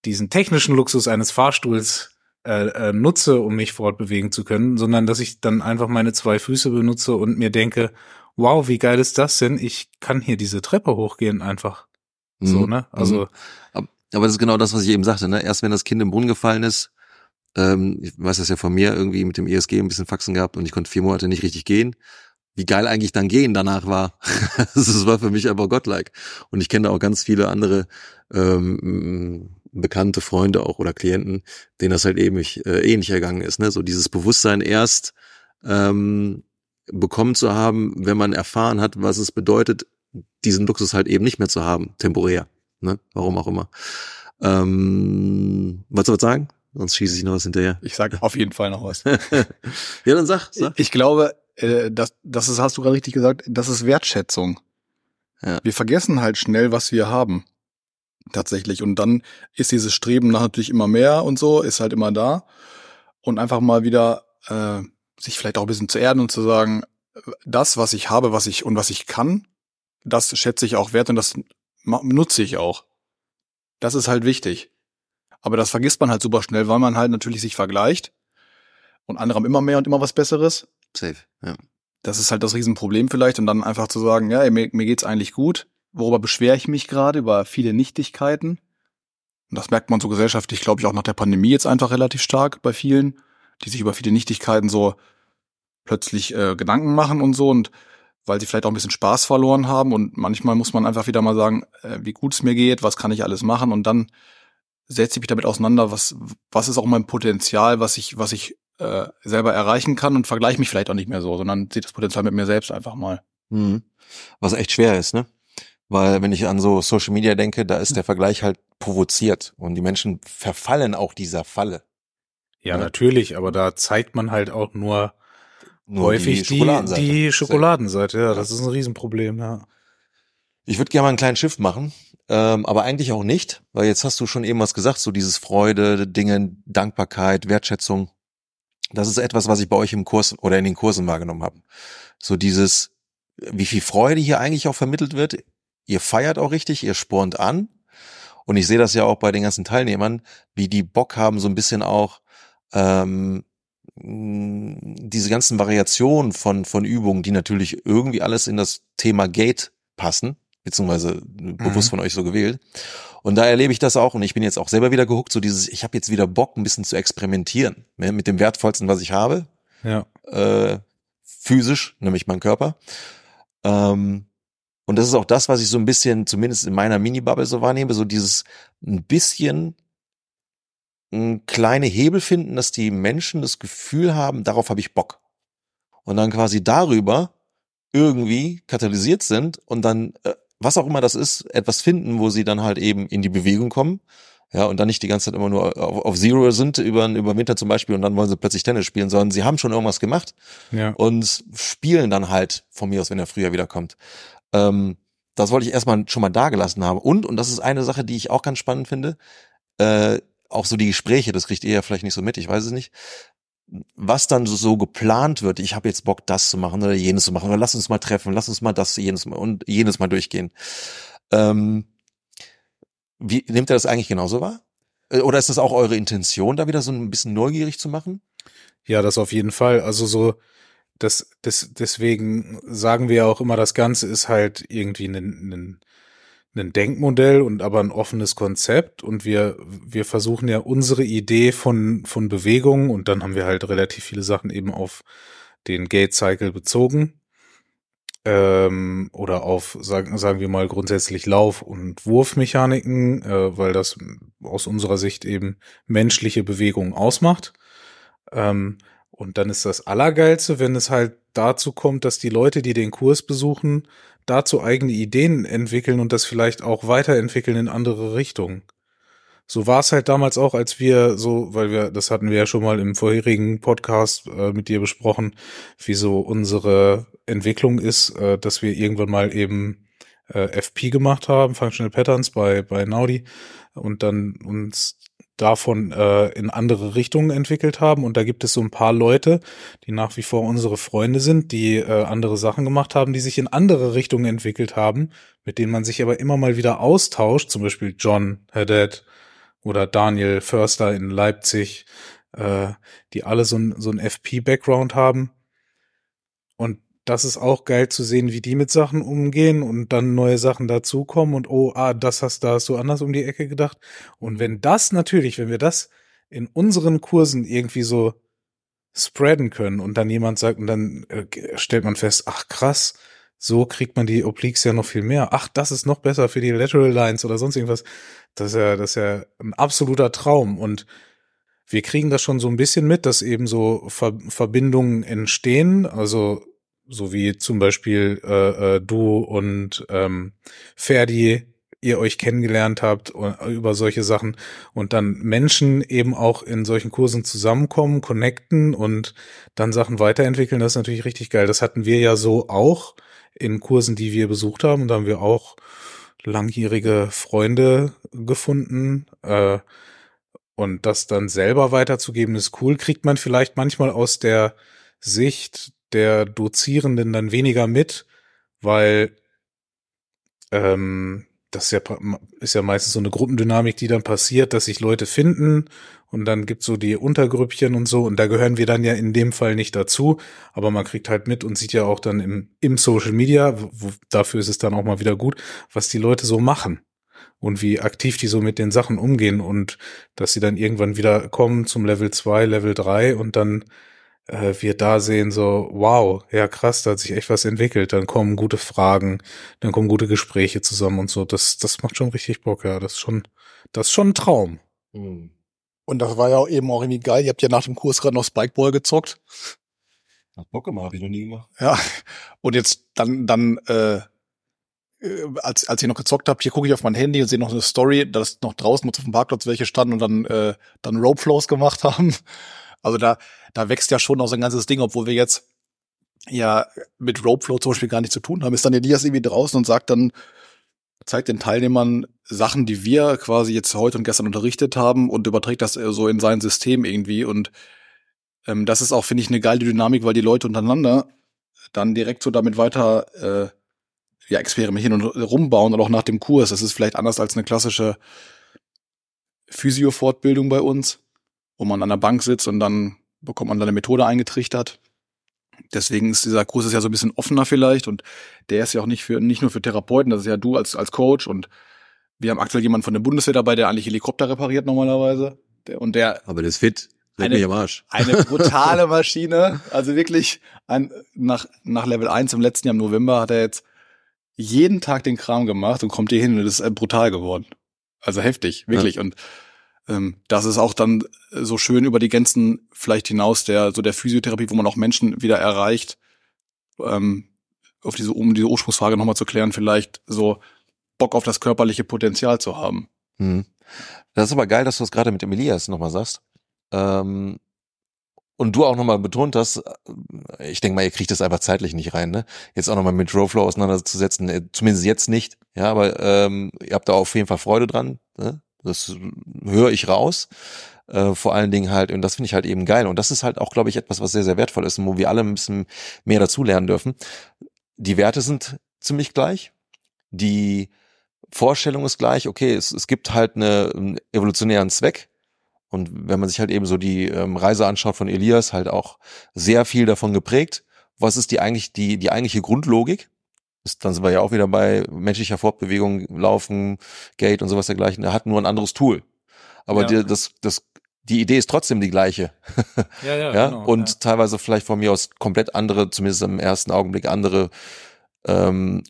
diesen technischen Luxus eines Fahrstuhls äh, äh, nutze, um mich fortbewegen zu können, sondern dass ich dann einfach meine zwei Füße benutze und mir denke, wow, wie geil ist das denn? Ich kann hier diese Treppe hochgehen einfach. Mhm. So, ne? Also. Mhm. Aber das ist genau das, was ich eben sagte, ne? Erst wenn das Kind im Brunnen gefallen ist, ähm, ich weiß das ja von mir, irgendwie mit dem ESG ein bisschen Faxen gehabt und ich konnte vier Monate nicht richtig gehen. Wie geil eigentlich dann gehen danach war. das war für mich einfach godlike. Und ich kenne auch ganz viele andere ähm, bekannte Freunde auch oder Klienten, denen das halt eben äh, ähnlich ergangen ist. Ne? So dieses Bewusstsein erst ähm, bekommen zu haben, wenn man erfahren hat, was es bedeutet, diesen Luxus halt eben nicht mehr zu haben, temporär. Ne? Warum auch immer. Ähm, wolltest du was sagen? Sonst schieße ich noch was hinterher. Ich sage auf jeden Fall noch was. ja, dann sag, sag. Ich glaube, äh, das, das ist, hast du gerade richtig gesagt, das ist Wertschätzung. Ja. Wir vergessen halt schnell, was wir haben. Tatsächlich. Und dann ist dieses Streben nach natürlich immer mehr und so, ist halt immer da. Und einfach mal wieder äh, sich vielleicht auch ein bisschen zu erden und zu sagen, das, was ich habe, was ich und was ich kann, das schätze ich auch wert und das nutze ich auch. Das ist halt wichtig. Aber das vergisst man halt super schnell, weil man halt natürlich sich vergleicht und andere haben immer mehr und immer was Besseres. Safe, ja. Das ist halt das Riesenproblem vielleicht und dann einfach zu sagen, ja, mir, mir geht's eigentlich gut. Worüber beschwere ich mich gerade? Über viele Nichtigkeiten. Und das merkt man so gesellschaftlich, glaube ich, auch nach der Pandemie jetzt einfach relativ stark bei vielen, die sich über viele Nichtigkeiten so plötzlich äh, Gedanken machen und so und weil sie vielleicht auch ein bisschen Spaß verloren haben und manchmal muss man einfach wieder mal sagen, äh, wie gut es mir geht, was kann ich alles machen und dann setze ich mich damit auseinander, was was ist auch mein Potenzial, was ich was ich äh, selber erreichen kann und vergleiche mich vielleicht auch nicht mehr so, sondern sehe das Potenzial mit mir selbst einfach mal. Mhm. Was echt schwer ist, ne? Weil wenn ich an so Social Media denke, da ist der Vergleich halt provoziert und die Menschen verfallen auch dieser Falle. Ja, Ja. natürlich, aber da zeigt man halt auch nur, Nur häufig die, Schokoladenseite. die Schokoladenseite. Ja, das ist ein Riesenproblem, ja. Ich würde gerne mal einen kleinen Shift machen, ähm, aber eigentlich auch nicht, weil jetzt hast du schon eben was gesagt, so dieses Freude, Dinge, Dankbarkeit, Wertschätzung. Das ist etwas, was ich bei euch im Kurs oder in den Kursen wahrgenommen habe. So dieses, wie viel Freude hier eigentlich auch vermittelt wird. Ihr feiert auch richtig, ihr spornt an. Und ich sehe das ja auch bei den ganzen Teilnehmern, wie die Bock haben, so ein bisschen auch ähm, diese ganzen Variationen von, von Übungen, die natürlich irgendwie alles in das Thema Gate passen, beziehungsweise bewusst von euch so gewählt. Und da erlebe ich das auch und ich bin jetzt auch selber wieder gehuckt, so dieses, ich habe jetzt wieder Bock, ein bisschen zu experimentieren ne, mit dem Wertvollsten, was ich habe, Ja. äh, physisch, nämlich mein Körper. Ähm, und das ist auch das, was ich so ein bisschen, zumindest in meiner Mini-Bubble so wahrnehme, so dieses ein bisschen ein kleine Hebel finden, dass die Menschen das Gefühl haben, darauf habe ich Bock. Und dann quasi darüber irgendwie katalysiert sind und dann, äh, was auch immer das ist, etwas finden, wo sie dann halt eben in die Bewegung kommen. Ja, und dann nicht die ganze Zeit immer nur auf, auf Zero sind, über, über Winter zum Beispiel, und dann wollen sie plötzlich Tennis spielen, sondern sie haben schon irgendwas gemacht Ja. und spielen dann halt von mir aus, wenn er früher wiederkommt. Ähm, das wollte ich erstmal schon mal dagelassen haben. Und, und das ist eine Sache, die ich auch ganz spannend finde, äh, auch so die Gespräche, das kriegt ihr ja vielleicht nicht so mit, ich weiß es nicht, was dann so, so geplant wird, ich habe jetzt Bock, das zu machen oder jenes zu machen, oder lass uns mal treffen, lass uns mal das, jenes mal und jenes mal durchgehen. Ähm, wie nehmt ihr das eigentlich genauso wahr? Äh, Oder ist das auch eure Intention, da wieder so ein bisschen neugierig zu machen? Ja, das auf jeden Fall. Also so, das, das, deswegen sagen wir auch immer, das Ganze ist halt irgendwie ein, ein, ein Denkmodell und aber ein offenes Konzept und wir, wir versuchen ja unsere Idee von, von Bewegung und dann haben wir halt relativ viele Sachen eben auf den Gate Cycle bezogen. Ähm, oder auf, sagen, sagen wir mal, grundsätzlich Lauf- und Wurfmechaniken, äh, weil das aus unserer Sicht eben menschliche Bewegung ausmacht. Ähm, und dann ist das Allergeilste, wenn es halt dazu kommt, dass die Leute, die den Kurs besuchen, dazu eigene Ideen entwickeln und das vielleicht auch weiterentwickeln in andere Richtungen. So war es halt damals auch, als wir so, weil wir, das hatten wir ja schon mal im vorherigen Podcast äh, mit dir besprochen, wie so unsere Entwicklung ist, äh, dass wir irgendwann mal eben äh, FP gemacht haben, Functional Patterns bei, bei Naudi und dann uns davon äh, in andere Richtungen entwickelt haben. Und da gibt es so ein paar Leute, die nach wie vor unsere Freunde sind, die äh, andere Sachen gemacht haben, die sich in andere Richtungen entwickelt haben, mit denen man sich aber immer mal wieder austauscht. Zum Beispiel John Haddad oder Daniel Förster in Leipzig, äh, die alle so ein, so ein FP-Background haben. Und das ist auch geil zu sehen, wie die mit Sachen umgehen und dann neue Sachen dazukommen und oh, ah, das hast, da hast du anders um die Ecke gedacht. Und wenn das natürlich, wenn wir das in unseren Kursen irgendwie so spreaden können und dann jemand sagt und dann äh, stellt man fest, ach krass, so kriegt man die Obliques ja noch viel mehr. Ach, das ist noch besser für die Lateral Lines oder sonst irgendwas. Das ist ja, das ist ja ein absoluter Traum und wir kriegen das schon so ein bisschen mit, dass eben so Ver Verbindungen entstehen, also so wie zum Beispiel äh, äh, du und ähm, Ferdi ihr euch kennengelernt habt über solche Sachen und dann Menschen eben auch in solchen Kursen zusammenkommen, connecten und dann Sachen weiterentwickeln, das ist natürlich richtig geil. Das hatten wir ja so auch in Kursen, die wir besucht haben. Da haben wir auch langjährige Freunde gefunden. Äh, und das dann selber weiterzugeben, ist cool. Kriegt man vielleicht manchmal aus der Sicht der Dozierenden dann weniger mit, weil ähm, das ist ja, ist ja meistens so eine Gruppendynamik, die dann passiert, dass sich Leute finden und dann gibt's so die Untergrüppchen und so und da gehören wir dann ja in dem Fall nicht dazu, aber man kriegt halt mit und sieht ja auch dann im, im Social Media, wo, dafür ist es dann auch mal wieder gut, was die Leute so machen und wie aktiv die so mit den Sachen umgehen und dass sie dann irgendwann wieder kommen zum Level 2, Level 3 und dann äh, wir da sehen, so, wow, ja krass, da hat sich echt was entwickelt. Dann kommen gute Fragen, dann kommen gute Gespräche zusammen und so. Das, das macht schon richtig Bock, ja. Das ist schon, das ist schon ein Traum. Mhm. Und das war ja eben auch irgendwie geil. Ihr habt ja nach dem Kurs gerade noch Spikeball gezockt. Hat Bock gemacht, hab ich noch nie gemacht. Ja. Und jetzt dann, dann, äh, äh als, als ich noch gezockt habt, hier gucke ich auf mein Handy und sehe noch eine Story, dass noch draußen auf dem Parkplatz welche standen und dann, äh, dann Rope Flows gemacht haben. Also da, da wächst ja schon noch so ein ganzes Ding, obwohl wir jetzt ja mit Ropeflow zum Beispiel gar nichts zu tun haben. Ist dann Elias irgendwie draußen und sagt dann, zeigt den Teilnehmern Sachen, die wir quasi jetzt heute und gestern unterrichtet haben und überträgt das so in sein System irgendwie. Und ähm, das ist auch, finde ich, eine geile Dynamik, weil die Leute untereinander dann direkt so damit weiter äh, ja, experimentieren und rumbauen und auch nach dem Kurs. Das ist vielleicht anders als eine klassische Physio-Fortbildung bei uns wo man an der Bank sitzt und dann bekommt man da eine Methode eingetrichtert. Deswegen ist dieser Kurs ist ja so ein bisschen offener vielleicht und der ist ja auch nicht für nicht nur für Therapeuten, das ist ja du als als Coach und wir haben aktuell jemanden von der Bundeswehr dabei, der eigentlich Helikopter repariert normalerweise und der aber das ist fit eine, mich am Arsch. eine brutale Maschine, also wirklich ein, nach nach Level 1 im letzten Jahr im November hat er jetzt jeden Tag den Kram gemacht und kommt hier hin und das ist brutal geworden. Also heftig, wirklich ja. und ähm, das ist auch dann so schön über die Grenzen vielleicht hinaus der so der Physiotherapie, wo man auch Menschen wieder erreicht, ähm, auf diese um diese Ursprungsfrage nochmal zu klären, vielleicht so Bock auf das körperliche Potenzial zu haben. Hm. Das ist aber geil, dass du es gerade mit dem Elias nochmal sagst. Ähm, und du auch nochmal betont hast, äh, ich denke mal, ihr kriegt das einfach zeitlich nicht rein, ne? Jetzt auch nochmal mit Rowflow auseinanderzusetzen, äh, zumindest jetzt nicht, ja, aber ähm, ihr habt da auf jeden Fall Freude dran, ne? Das höre ich raus. Äh, vor allen Dingen halt, und das finde ich halt eben geil. Und das ist halt auch, glaube ich, etwas, was sehr, sehr wertvoll ist und wo wir alle ein bisschen mehr dazulernen dürfen. Die Werte sind ziemlich gleich. Die Vorstellung ist gleich, okay, es, es gibt halt eine, einen evolutionären Zweck. Und wenn man sich halt eben so die ähm, Reise anschaut von Elias, halt auch sehr viel davon geprägt. Was ist die eigentlich, die, die eigentliche Grundlogik? Ist, dann sind wir ja auch wieder bei menschlicher Fortbewegung, Laufen, Gate und sowas dergleichen. Er hat nur ein anderes Tool. Aber ja. die, das, das, die Idee ist trotzdem die gleiche. Ja, ja, ja? Genau, und ja. teilweise vielleicht von mir aus komplett andere, zumindest im ersten Augenblick andere ähm,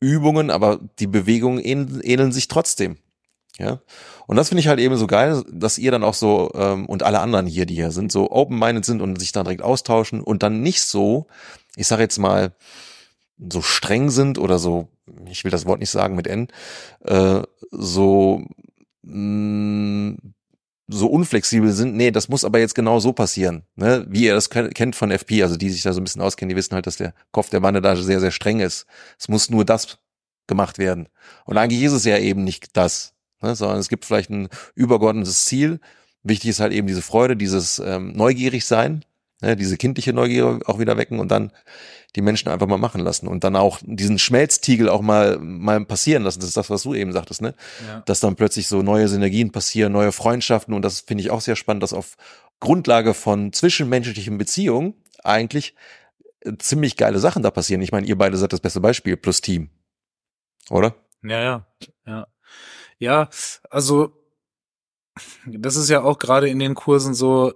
Übungen, aber die Bewegungen ähneln, ähneln sich trotzdem. Ja. Und das finde ich halt eben so geil, dass ihr dann auch so ähm, und alle anderen hier, die hier sind, so open-minded sind und sich dann direkt austauschen und dann nicht so, ich sage jetzt mal, so streng sind oder so, ich will das Wort nicht sagen mit N, äh, so mh, mm, so unflexibel sind. Nee, das muss aber jetzt genau so passieren, ne? wie ihr das kennt von FP, also die sich da so ein bisschen auskennen, die wissen halt, dass der Kopf der Wanne da sehr, sehr streng ist. Es muss nur das gemacht werden. Und eigentlich ist es ja eben nicht das, ne? sondern es gibt vielleicht ein übergeordnetes Ziel. Wichtig ist halt eben diese Freude, dieses ähm, neugierig sein, ne? diese kindliche Neugier auch wieder wecken und dann die Menschen einfach mal machen lassen und dann auch diesen Schmelztiegel auch mal mal passieren lassen. Das ist das, was du eben sagtest, ne? Ja. Dass dann plötzlich so neue Synergien passieren, neue Freundschaften und das finde ich auch sehr spannend, dass auf Grundlage von zwischenmenschlichen Beziehungen eigentlich äh, ziemlich geile Sachen da passieren. Ich meine, ihr beide seid das beste Beispiel plus Team, oder? Ja, ja, ja. Ja, also das ist ja auch gerade in den Kursen so,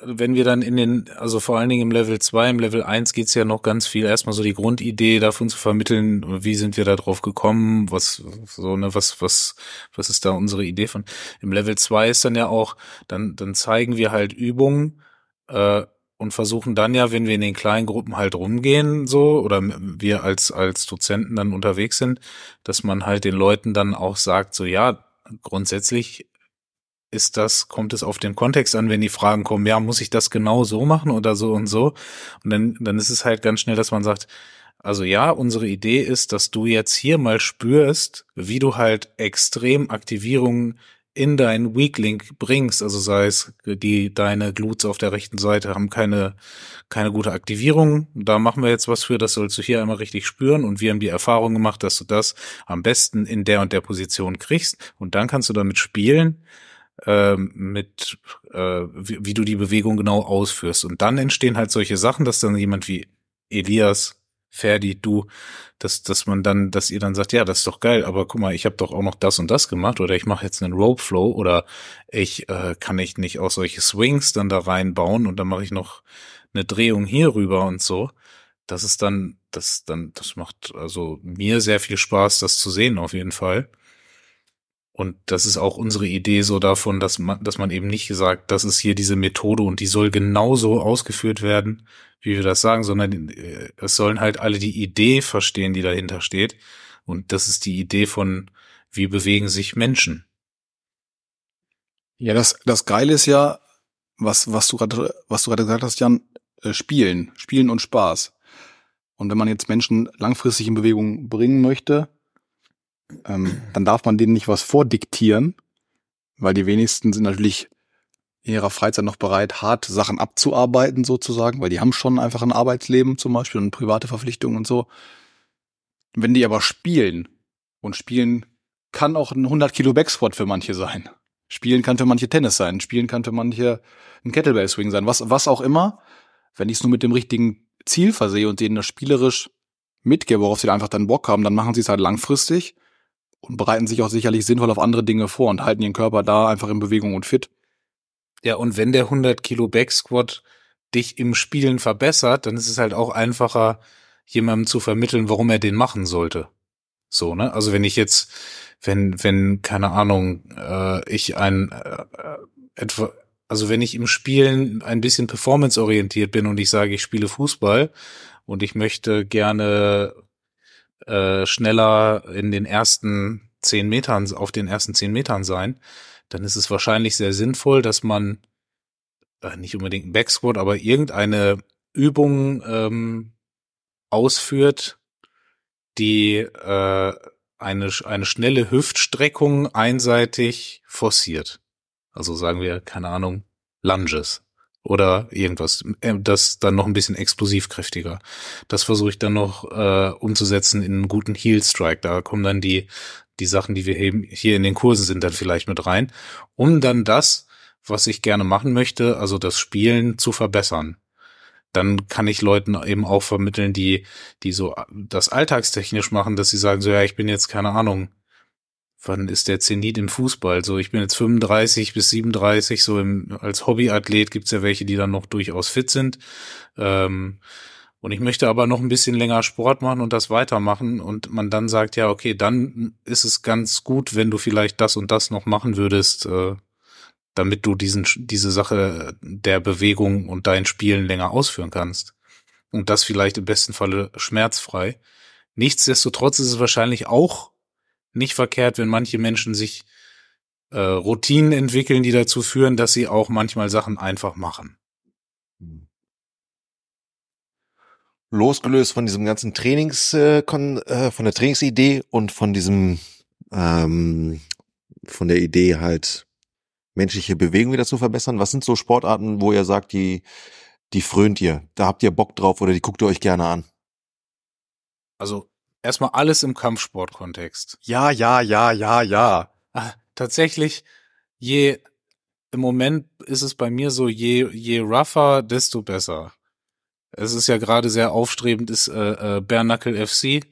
wenn wir dann in den, also vor allen Dingen im Level 2, im Level 1 geht's ja noch ganz viel, erstmal so die Grundidee davon zu vermitteln, wie sind wir da drauf gekommen, was, so, ne, was, was, was ist da unsere Idee von. Im Level 2 ist dann ja auch, dann, dann zeigen wir halt Übungen, äh, und versuchen dann ja, wenn wir in den kleinen Gruppen halt rumgehen, so, oder wir als, als Dozenten dann unterwegs sind, dass man halt den Leuten dann auch sagt, so, ja, grundsätzlich ist das, kommt es auf den Kontext an, wenn die Fragen kommen, ja, muss ich das genau so machen oder so und so? Und dann, dann ist es halt ganz schnell, dass man sagt, also ja, unsere Idee ist, dass du jetzt hier mal spürst, wie du halt extrem Aktivierungen in deinen Weak Link bringst, also sei es die deine Glutes auf der rechten Seite haben keine keine gute Aktivierung, da machen wir jetzt was für, das sollst du hier einmal richtig spüren. Und wir haben die Erfahrung gemacht, dass du das am besten in der und der Position kriegst. Und dann kannst du damit spielen ähm, mit äh, wie, wie du die Bewegung genau ausführst und dann entstehen halt solche Sachen, dass dann jemand wie Elias Ferdi, du, dass, dass man dann, dass ihr dann sagt, ja, das ist doch geil, aber guck mal, ich habe doch auch noch das und das gemacht oder ich mache jetzt einen Rope Flow oder ich äh, kann ich nicht auch solche Swings dann da reinbauen und dann mache ich noch eine Drehung hier rüber und so. Das ist dann, das dann, das macht also mir sehr viel Spaß, das zu sehen auf jeden Fall. Und das ist auch unsere Idee so davon, dass man, dass man eben nicht gesagt, das ist hier diese Methode und die soll genauso ausgeführt werden, wie wir das sagen, sondern äh, es sollen halt alle die Idee verstehen, die dahinter steht. Und das ist die Idee von, wie bewegen sich Menschen. Ja, das, das Geile ist ja, was, was du gerade, was du gerade gesagt hast, Jan, äh, Spielen, Spielen und Spaß. Und wenn man jetzt Menschen langfristig in Bewegung bringen möchte, ähm, dann darf man denen nicht was vordiktieren, weil die wenigsten sind natürlich in ihrer Freizeit noch bereit, hart Sachen abzuarbeiten sozusagen, weil die haben schon einfach ein Arbeitsleben zum Beispiel und private Verpflichtungen und so. Wenn die aber spielen und spielen kann auch ein 100 Kilo Backsquat für manche sein. Spielen kann für manche Tennis sein. Spielen kann für manche ein Kettlebell Swing sein. Was, was auch immer. Wenn ich es nur mit dem richtigen Ziel versehe und denen das spielerisch mitgebe, worauf sie einfach dann Bock haben, dann machen sie es halt langfristig und bereiten sich auch sicherlich sinnvoll auf andere Dinge vor und halten ihren Körper da einfach in Bewegung und fit. Ja, und wenn der 100 Kilo Backsquat dich im Spielen verbessert, dann ist es halt auch einfacher, jemandem zu vermitteln, warum er den machen sollte. So, ne? Also wenn ich jetzt, wenn, wenn, keine Ahnung, äh, ich ein äh, etwa, also wenn ich im Spielen ein bisschen performanceorientiert bin und ich sage, ich spiele Fußball und ich möchte gerne äh, schneller in den ersten zehn Metern, auf den ersten zehn Metern sein, dann ist es wahrscheinlich sehr sinnvoll, dass man äh, nicht unbedingt ein Backsquat, aber irgendeine Übung ähm, ausführt, die äh, eine, eine schnelle Hüftstreckung einseitig forciert. Also sagen wir, keine Ahnung, Lunges oder irgendwas, äh, das dann noch ein bisschen explosivkräftiger. Das versuche ich dann noch äh, umzusetzen in einen guten Heel Strike. Da kommen dann die die Sachen, die wir hier in den Kursen sind, dann vielleicht mit rein, um dann das, was ich gerne machen möchte, also das Spielen zu verbessern. Dann kann ich Leuten eben auch vermitteln, die die so das alltagstechnisch machen, dass sie sagen so ja, ich bin jetzt keine Ahnung, wann ist der Zenit im Fußball? So, ich bin jetzt 35 bis 37, so im, als Hobbyathlet gibt's ja welche, die dann noch durchaus fit sind. Ähm, und ich möchte aber noch ein bisschen länger Sport machen und das weitermachen und man dann sagt, ja, okay, dann ist es ganz gut, wenn du vielleicht das und das noch machen würdest, äh, damit du diesen, diese Sache der Bewegung und dein Spielen länger ausführen kannst. Und das vielleicht im besten Falle schmerzfrei. Nichtsdestotrotz ist es wahrscheinlich auch nicht verkehrt, wenn manche Menschen sich äh, Routinen entwickeln, die dazu führen, dass sie auch manchmal Sachen einfach machen. Losgelöst von diesem ganzen Trainings, äh, äh, von der Trainingsidee und von diesem, ähm, von der Idee halt menschliche Bewegung wieder zu verbessern. Was sind so Sportarten, wo ihr sagt, die, die frönt ihr? Da habt ihr Bock drauf oder die guckt ihr euch gerne an? Also erstmal alles im Kampfsportkontext. Ja, ja, ja, ja, ja. Ah, tatsächlich, je im Moment ist es bei mir so, je, je rougher, desto besser. Es ist ja gerade sehr aufstrebend, ist äh, äh, Bare FC,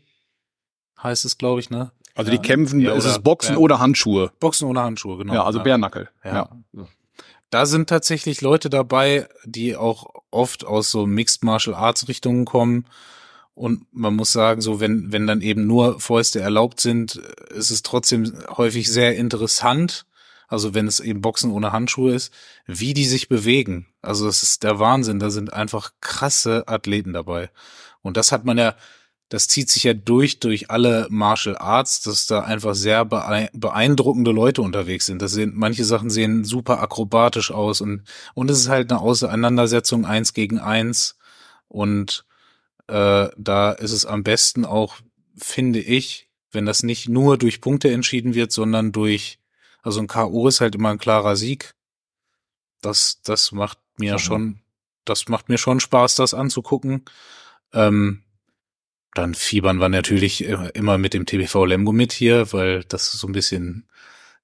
heißt es, glaube ich, ne? Also ja. die kämpfen, ja, es ist Boxen Bär, oder Handschuhe. Boxen ohne Handschuhe, genau. Ja, also ja. Bärnackel. Ja. ja. Da sind tatsächlich Leute dabei, die auch oft aus so Mixed Martial Arts Richtungen kommen und man muss sagen, so wenn, wenn dann eben nur Fäuste erlaubt sind, ist es trotzdem häufig sehr interessant. also wenn es eben Boxen ohne Handschuhe ist, wie die sich bewegen. Also das ist der Wahnsinn. Da sind einfach krasse Athleten dabei. Und das hat man ja, das zieht sich ja durch, durch alle Martial Arts, dass da einfach sehr beeindruckende Leute unterwegs sind. Das sind, manche Sachen sehen super akrobatisch aus und, und es ist halt eine Auseinandersetzung eins gegen eins. Und äh, da ist es am besten auch, finde ich, wenn das nicht nur durch Punkte entschieden wird, sondern durch, also ein K.O. ist halt immer ein klarer Sieg. Das, das macht mir schon, das macht mir schon Spaß, das anzugucken. Ähm, dann fiebern wir natürlich immer mit dem TBV Lemgo mit hier, weil das ist so ein bisschen,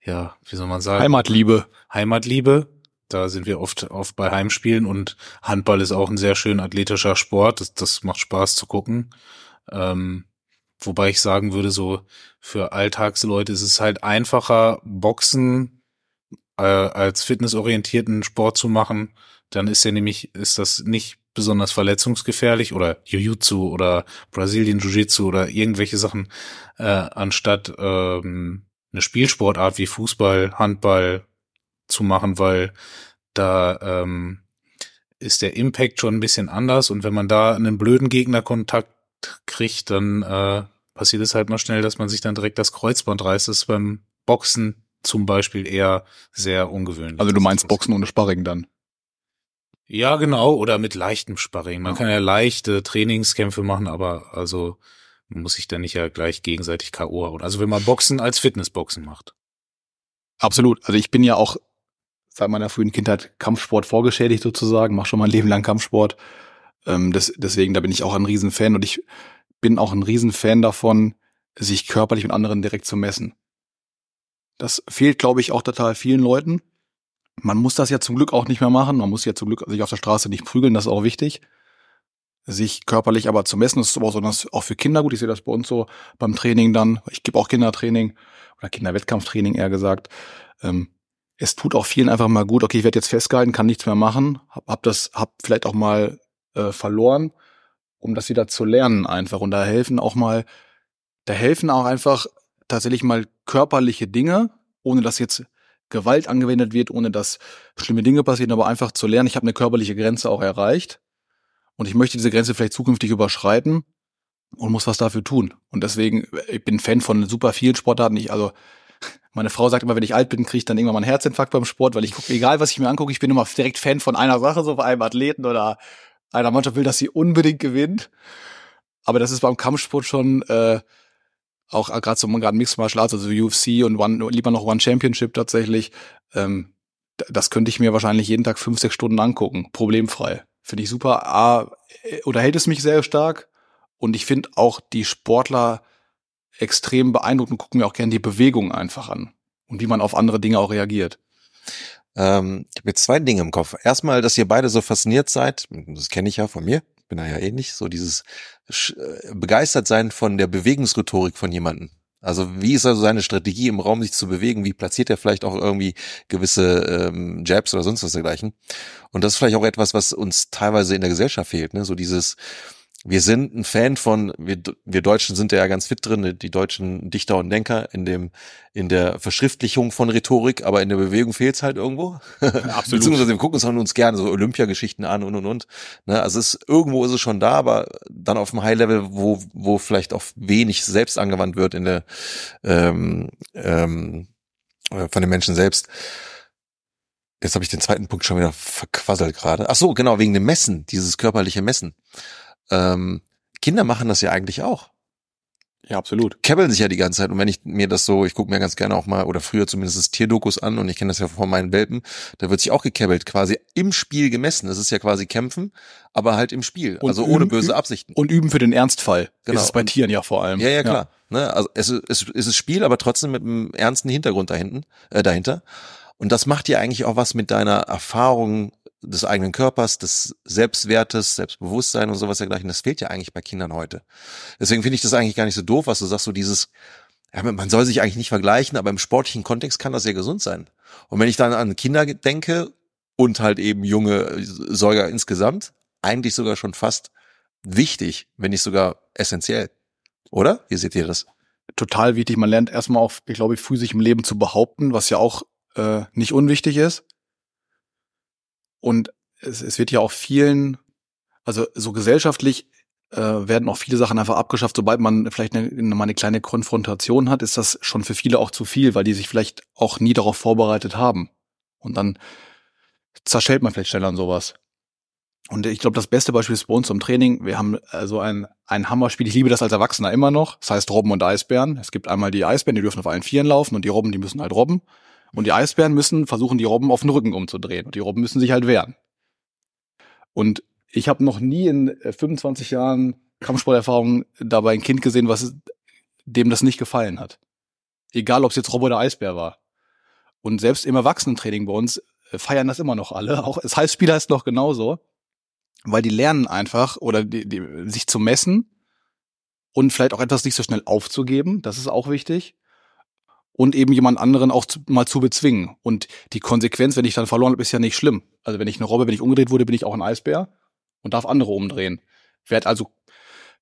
ja, wie soll man sagen? Heimatliebe. Heimatliebe. Da sind wir oft, oft bei Heimspielen und Handball ist auch ein sehr schön athletischer Sport. Das, das macht Spaß zu gucken. Ähm, wobei ich sagen würde, so für Alltagsleute ist es halt einfacher, Boxen äh, als fitnessorientierten Sport zu machen. Dann ist ja nämlich, ist das nicht besonders verletzungsgefährlich oder Jiu-Jitsu oder Brasilien Jiu-Jitsu oder irgendwelche Sachen, äh, anstatt ähm, eine Spielsportart wie Fußball, Handball zu machen, weil da ähm, ist der Impact schon ein bisschen anders und wenn man da einen blöden Gegnerkontakt kriegt, dann äh, passiert es halt mal schnell, dass man sich dann direkt das Kreuzband reißt. Das ist beim Boxen zum Beispiel eher sehr ungewöhnlich. Also du meinst Boxen ohne Sparring dann? Ja, genau, oder mit leichtem Sparring. Man ja. kann ja leichte Trainingskämpfe machen, aber also man muss sich dann nicht ja gleich gegenseitig K.O. hauen. Also wenn man Boxen als Fitnessboxen macht. Absolut. Also ich bin ja auch seit meiner frühen Kindheit Kampfsport vorgeschädigt sozusagen, mache schon mein Leben lang Kampfsport. Ähm, das, deswegen, da bin ich auch ein Riesenfan und ich bin auch ein Riesenfan davon, sich körperlich mit anderen direkt zu messen. Das fehlt, glaube ich, auch total vielen Leuten. Man muss das ja zum Glück auch nicht mehr machen. Man muss ja zum Glück sich auf der Straße nicht prügeln, das ist auch wichtig. Sich körperlich aber zu messen, das ist aber so, auch für Kinder gut. Ich sehe das bei uns so beim Training dann. Ich gebe auch Kindertraining oder Kinderwettkampftraining eher gesagt. Ähm, es tut auch vielen einfach mal gut, okay, ich werde jetzt festgehalten, kann nichts mehr machen, hab, hab das, hab vielleicht auch mal äh, verloren, um das wieder zu lernen einfach. Und da helfen auch mal, da helfen auch einfach tatsächlich mal körperliche Dinge, ohne dass jetzt Gewalt angewendet wird, ohne dass schlimme Dinge passieren, aber einfach zu lernen, ich habe eine körperliche Grenze auch erreicht und ich möchte diese Grenze vielleicht zukünftig überschreiten und muss was dafür tun. Und deswegen, ich bin Fan von super vielen Sportarten. Ich, also meine Frau sagt immer, wenn ich alt bin, kriege ich dann irgendwann mal einen Herzinfarkt beim Sport, weil ich gucke, egal was ich mir angucke, ich bin immer direkt Fan von einer Sache, so bei einem Athleten oder einer Mannschaft will, dass sie unbedingt gewinnt. Aber das ist beim Kampfsport schon äh, auch gerade so gerade Mixed Martial Arts, also UFC und One, lieber noch One Championship tatsächlich, ähm, das könnte ich mir wahrscheinlich jeden Tag fünf, sechs Stunden angucken, problemfrei. Finde ich super. A, äh, unterhält es mich sehr stark und ich finde auch die Sportler extrem beeindruckend und gucken mir auch gerne die Bewegung einfach an und wie man auf andere Dinge auch reagiert. Ähm, ich habe jetzt zwei Dinge im Kopf. Erstmal, dass ihr beide so fasziniert seid, das kenne ich ja von mir, bin da ja ähnlich, so dieses äh, begeistert sein von der Bewegungsrhetorik von jemandem. Also wie ist also seine Strategie im Raum, sich zu bewegen? Wie platziert er vielleicht auch irgendwie gewisse ähm, Jabs oder sonst was dergleichen? Und das ist vielleicht auch etwas, was uns teilweise in der Gesellschaft fehlt. Ne? So dieses wir sind ein Fan von, wir, wir Deutschen sind ja ganz fit drin, die deutschen Dichter und Denker in dem, in der Verschriftlichung von Rhetorik, aber in der Bewegung fehlt es halt irgendwo. Absolut. Beziehungsweise wir gucken uns uns gerne so Olympiageschichten an und und und. Ne? Also es ist, irgendwo ist es schon da, aber dann auf einem High-Level, wo, wo vielleicht auch wenig selbst angewandt wird in der ähm, ähm, äh, von den Menschen selbst. Jetzt habe ich den zweiten Punkt schon wieder verquasselt gerade. Ach so, genau, wegen dem Messen, dieses körperliche Messen. Ähm, Kinder machen das ja eigentlich auch. Ja, absolut. Kebbeln sich ja die ganze Zeit. Und wenn ich mir das so, ich gucke mir ganz gerne auch mal, oder früher zumindest Tierdokus an, und ich kenne das ja von meinen Welpen, da wird sich auch gekebbelt, quasi im Spiel gemessen. Das ist ja quasi kämpfen, aber halt im Spiel. Und also üben, ohne böse Absichten. Und üben für den Ernstfall. Genau. Ist es bei Tieren ja vor allem. Ja, ja, klar. Ja. Ne? Also es ist, es ist Spiel, aber trotzdem mit einem ernsten Hintergrund dahinten, äh, dahinter. Und das macht ja eigentlich auch was mit deiner Erfahrung des eigenen Körpers, des Selbstwertes, Selbstbewusstsein und sowas dergleichen, das fehlt ja eigentlich bei Kindern heute. Deswegen finde ich das eigentlich gar nicht so doof, was du sagst, so dieses, ja, man soll sich eigentlich nicht vergleichen, aber im sportlichen Kontext kann das sehr gesund sein. Und wenn ich dann an Kinder denke und halt eben junge Säuger insgesamt, eigentlich sogar schon fast wichtig, wenn nicht sogar essentiell. Oder? Wie seht ihr das? Total wichtig. Man lernt erstmal auch, ich glaube, früh sich im Leben zu behaupten, was ja auch äh, nicht unwichtig ist. Und es, es wird ja auch vielen, also so gesellschaftlich äh, werden auch viele Sachen einfach abgeschafft. Sobald man vielleicht eine, mal eine kleine Konfrontation hat, ist das schon für viele auch zu viel, weil die sich vielleicht auch nie darauf vorbereitet haben. Und dann zerschellt man vielleicht schneller an sowas. Und ich glaube, das beste Beispiel ist bei uns im Training. Wir haben also ein, ein Hammerspiel. Ich liebe das als Erwachsener immer noch. Das heißt Robben und Eisbären. Es gibt einmal die Eisbären, die dürfen auf allen Vieren laufen und die Robben, die müssen halt robben. Und die Eisbären müssen versuchen, die Robben auf den Rücken umzudrehen. Und die Robben müssen sich halt wehren. Und ich habe noch nie in 25 äh, Jahren Kampfsporterfahrung dabei ein Kind gesehen, was dem das nicht gefallen hat. Egal, ob es jetzt Robbe oder Eisbär war. Und selbst im Erwachsenentraining bei uns äh, feiern das immer noch alle. Auch das heißt, Spieler ist noch genauso weil die lernen einfach oder die, die, sich zu messen und vielleicht auch etwas nicht so schnell aufzugeben, das ist auch wichtig. Und eben jemand anderen auch zu, mal zu bezwingen. Und die Konsequenz, wenn ich dann verloren habe, ist ja nicht schlimm. Also wenn ich eine Robbe, wenn ich umgedreht wurde, bin ich auch ein Eisbär und darf andere umdrehen. Werd also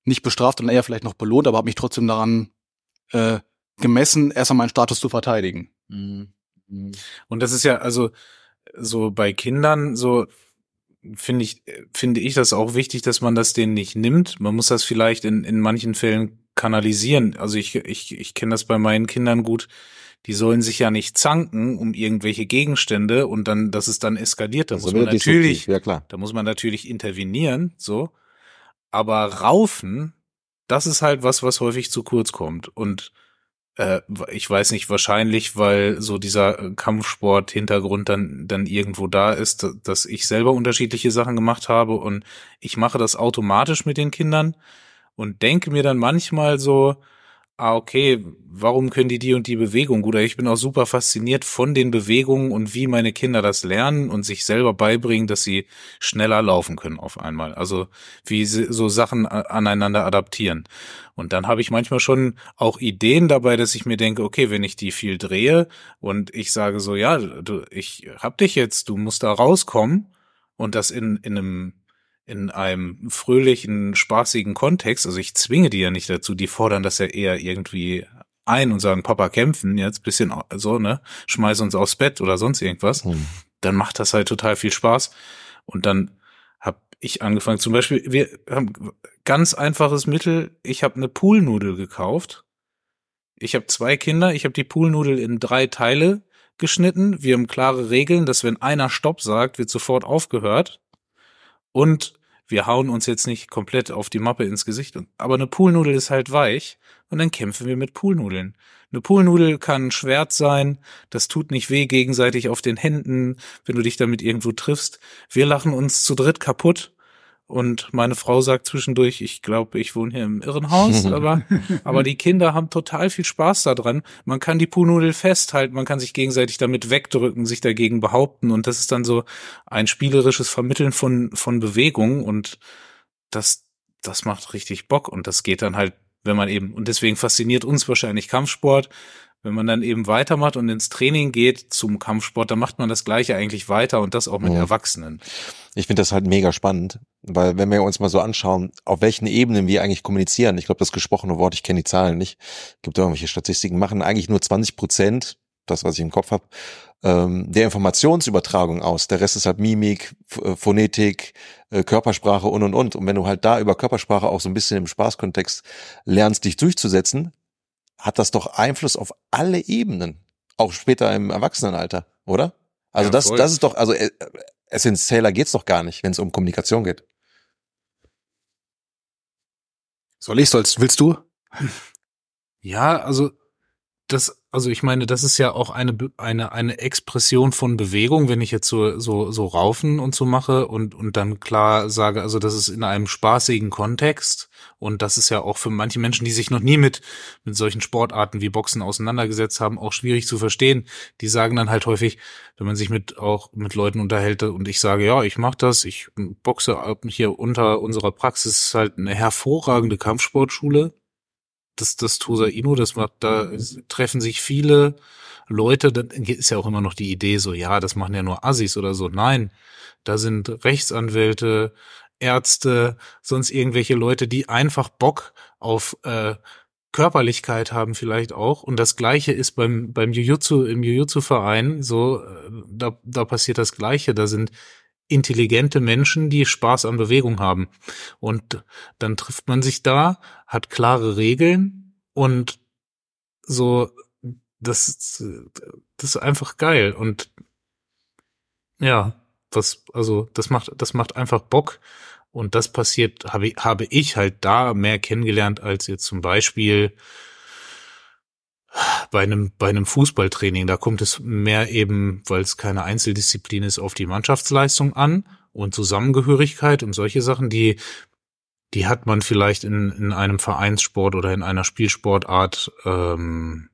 nicht bestraft und eher vielleicht noch belohnt, aber habe mich trotzdem daran äh, gemessen, erstmal meinen Status zu verteidigen. Mhm. mhm. Und das ist ja also so bei Kindern so finde ich, finde ich das auch wichtig, dass man das denen nicht nimmt. Man muss das vielleicht in, in manchen Fällen kanalisieren. Also ich, ich, ich kenne das bei meinen Kindern gut. Die sollen sich ja nicht zanken um irgendwelche Gegenstände und dann, dass es dann eskaliert. Da das muss man natürlich, ja, klar. da muss man natürlich intervenieren, so. Aber raufen, das ist halt was, was häufig zu kurz kommt. Und äh, ich weiß nicht, wahrscheinlich, weil so dieser äh, Kampfsport-Hintergrund dann, dann irgendwo da ist, dass ich selber unterschiedliche Sachen gemacht habe und ich mache das automatisch mit den Kindern und denke mir dann manchmal so, ah, okay, warum können die die und die Bewegung gut? Ich bin auch super fasziniert von den Bewegungen und wie meine Kinder das lernen und sich selber beibringen, dass sie schneller laufen können auf einmal. Also wie sie so Sachen aneinander adaptieren. Und dann habe ich manchmal schon auch Ideen dabei, dass ich mir denke, okay, wenn ich die viel drehe und ich sage so, ja, du, ich hab dich jetzt, du musst da rauskommen und das in, in einem in einem fröhlichen, spaßigen Kontext. Also ich zwinge die ja nicht dazu, die fordern das ja eher irgendwie ein und sagen, Papa kämpfen jetzt bisschen so, ne, schmeiß uns aufs Bett oder sonst irgendwas. Hm. Dann macht das halt total viel Spaß. Und dann habe ich angefangen, zum Beispiel, wir haben ganz einfaches Mittel, ich habe eine Poolnudel gekauft. Ich habe zwei Kinder, ich habe die Poolnudel in drei Teile geschnitten. Wir haben klare Regeln, dass wenn einer Stopp sagt, wird sofort aufgehört. Und wir hauen uns jetzt nicht komplett auf die Mappe ins Gesicht. Aber eine Poolnudel ist halt weich und dann kämpfen wir mit Poolnudeln. Eine Poolnudel kann ein Schwert sein, das tut nicht weh gegenseitig auf den Händen, wenn du dich damit irgendwo triffst. Wir lachen uns zu dritt kaputt und meine Frau sagt zwischendurch, ich glaube, ich wohne hier im Irrenhaus, aber, aber die Kinder haben total viel Spaß daran. Man kann die Poolnudel festhalten, man kann sich gegenseitig damit wegdrücken, sich dagegen behaupten. Und das ist dann so ein spielerisches Vermitteln von, von Bewegung. Und das, das macht richtig Bock. Und das geht dann halt, wenn man eben, und deswegen fasziniert uns wahrscheinlich Kampfsport, wenn man dann eben weitermacht und ins Training geht zum Kampfsport, dann macht man das Gleiche eigentlich weiter und das auch mit ja. Erwachsenen. Ich finde das halt mega spannend, weil wenn wir uns mal so anschauen, auf welchen Ebenen wir eigentlich kommunizieren, ich glaube, das gesprochene Wort, ich kenne die Zahlen nicht, gibt irgendwelche Statistiken, machen eigentlich nur 20 Prozent, das, was ich im Kopf habe, ähm, der Informationsübertragung aus. Der Rest ist halt Mimik, äh, Phonetik, äh, Körpersprache und und und. Und wenn du halt da über Körpersprache auch so ein bisschen im Spaßkontext lernst, dich durchzusetzen, hat das doch Einfluss auf alle Ebenen, auch später im Erwachsenenalter, oder? Also ja, das, das ist doch, also äh, essentieller geht's doch gar nicht, wenn es um Kommunikation geht. Soll ich, sollst, willst du? Ja, also das, also ich meine, das ist ja auch eine, eine, eine Expression von Bewegung, wenn ich jetzt so, so, so raufen und so mache und, und dann klar sage, also das ist in einem spaßigen Kontext und das ist ja auch für manche Menschen, die sich noch nie mit, mit solchen Sportarten wie Boxen auseinandergesetzt haben, auch schwierig zu verstehen. Die sagen dann halt häufig, wenn man sich mit, auch mit Leuten unterhält und ich sage, ja, ich mache das, ich boxe hier unter unserer Praxis halt eine hervorragende Kampfsportschule das, das Tosa Inu, das macht, da treffen sich viele Leute, dann ist ja auch immer noch die Idee so, ja, das machen ja nur Assis oder so. Nein, da sind Rechtsanwälte, Ärzte, sonst irgendwelche Leute, die einfach Bock auf äh, Körperlichkeit haben vielleicht auch. Und das Gleiche ist beim, beim Jujutsu, im Jujutsu-Verein so, äh, da, da passiert das Gleiche. Da sind intelligente Menschen, die Spaß an Bewegung haben. Und dann trifft man sich da, hat klare Regeln und so, das, das ist einfach geil. Und ja, was, also das macht, das macht einfach Bock. Und das passiert, habe ich, habe ich halt da mehr kennengelernt als jetzt zum Beispiel bei einem, bei einem Fußballtraining. Da kommt es mehr eben, weil es keine Einzeldisziplin ist, auf die Mannschaftsleistung an und Zusammengehörigkeit und solche Sachen, die, die hat man vielleicht in, in einem Vereinssport oder in einer Spielsportart ähm,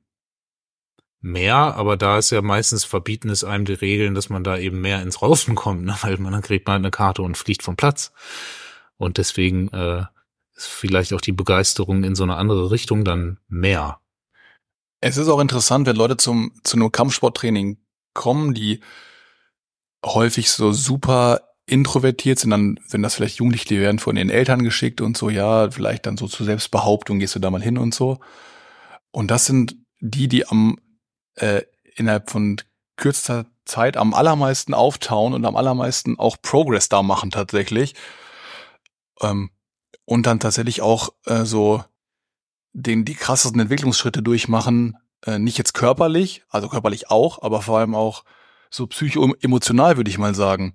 mehr, aber da ist ja meistens verbieten es einem die Regeln, dass man da eben mehr ins Raufen kommt, ne? weil man dann kriegt man eine Karte und fliegt vom Platz. Und deswegen äh, ist vielleicht auch die Begeisterung in so eine andere Richtung dann mehr. Es ist auch interessant, wenn Leute zum zu einem Kampfsporttraining kommen, die häufig so super introvertiert sind, dann sind das vielleicht Jugendliche, die werden von ihren Eltern geschickt und so, ja, vielleicht dann so zur Selbstbehauptung gehst du da mal hin und so. Und das sind die, die am äh, innerhalb von kürzester Zeit am allermeisten auftauen und am allermeisten auch Progress da machen tatsächlich. Ähm, und dann tatsächlich auch äh, so den die krassesten Entwicklungsschritte durchmachen, äh, nicht jetzt körperlich, also körperlich auch, aber vor allem auch so psycho-emotional, würde ich mal sagen.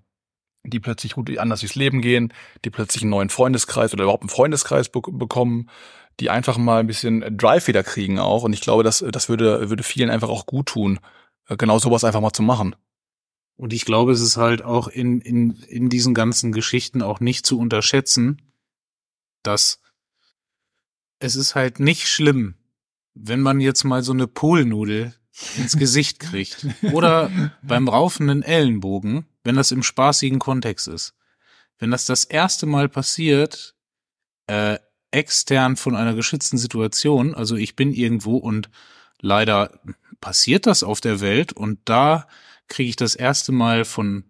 Die plötzlich gut anders durchs Leben gehen, die plötzlich einen neuen Freundeskreis oder überhaupt einen Freundeskreis be bekommen, die einfach mal ein bisschen Drive wieder kriegen auch. Und ich glaube, das, das würde, würde vielen einfach auch gut tun, äh, genau sowas einfach mal zu machen. Und ich glaube, es ist halt auch in, in, in diesen ganzen Geschichten auch nicht zu unterschätzen, dass es ist halt nicht schlimm, wenn man jetzt mal so eine Poolnudel ins Gesicht kriegt. Oder beim raufenden Ellenbogen, wenn das im spaßigen Kontext ist. Wenn das das erste Mal passiert, äh, extern von einer geschützten Situation. Also ich bin irgendwo und leider passiert das auf der Welt und da kriege ich das erste Mal von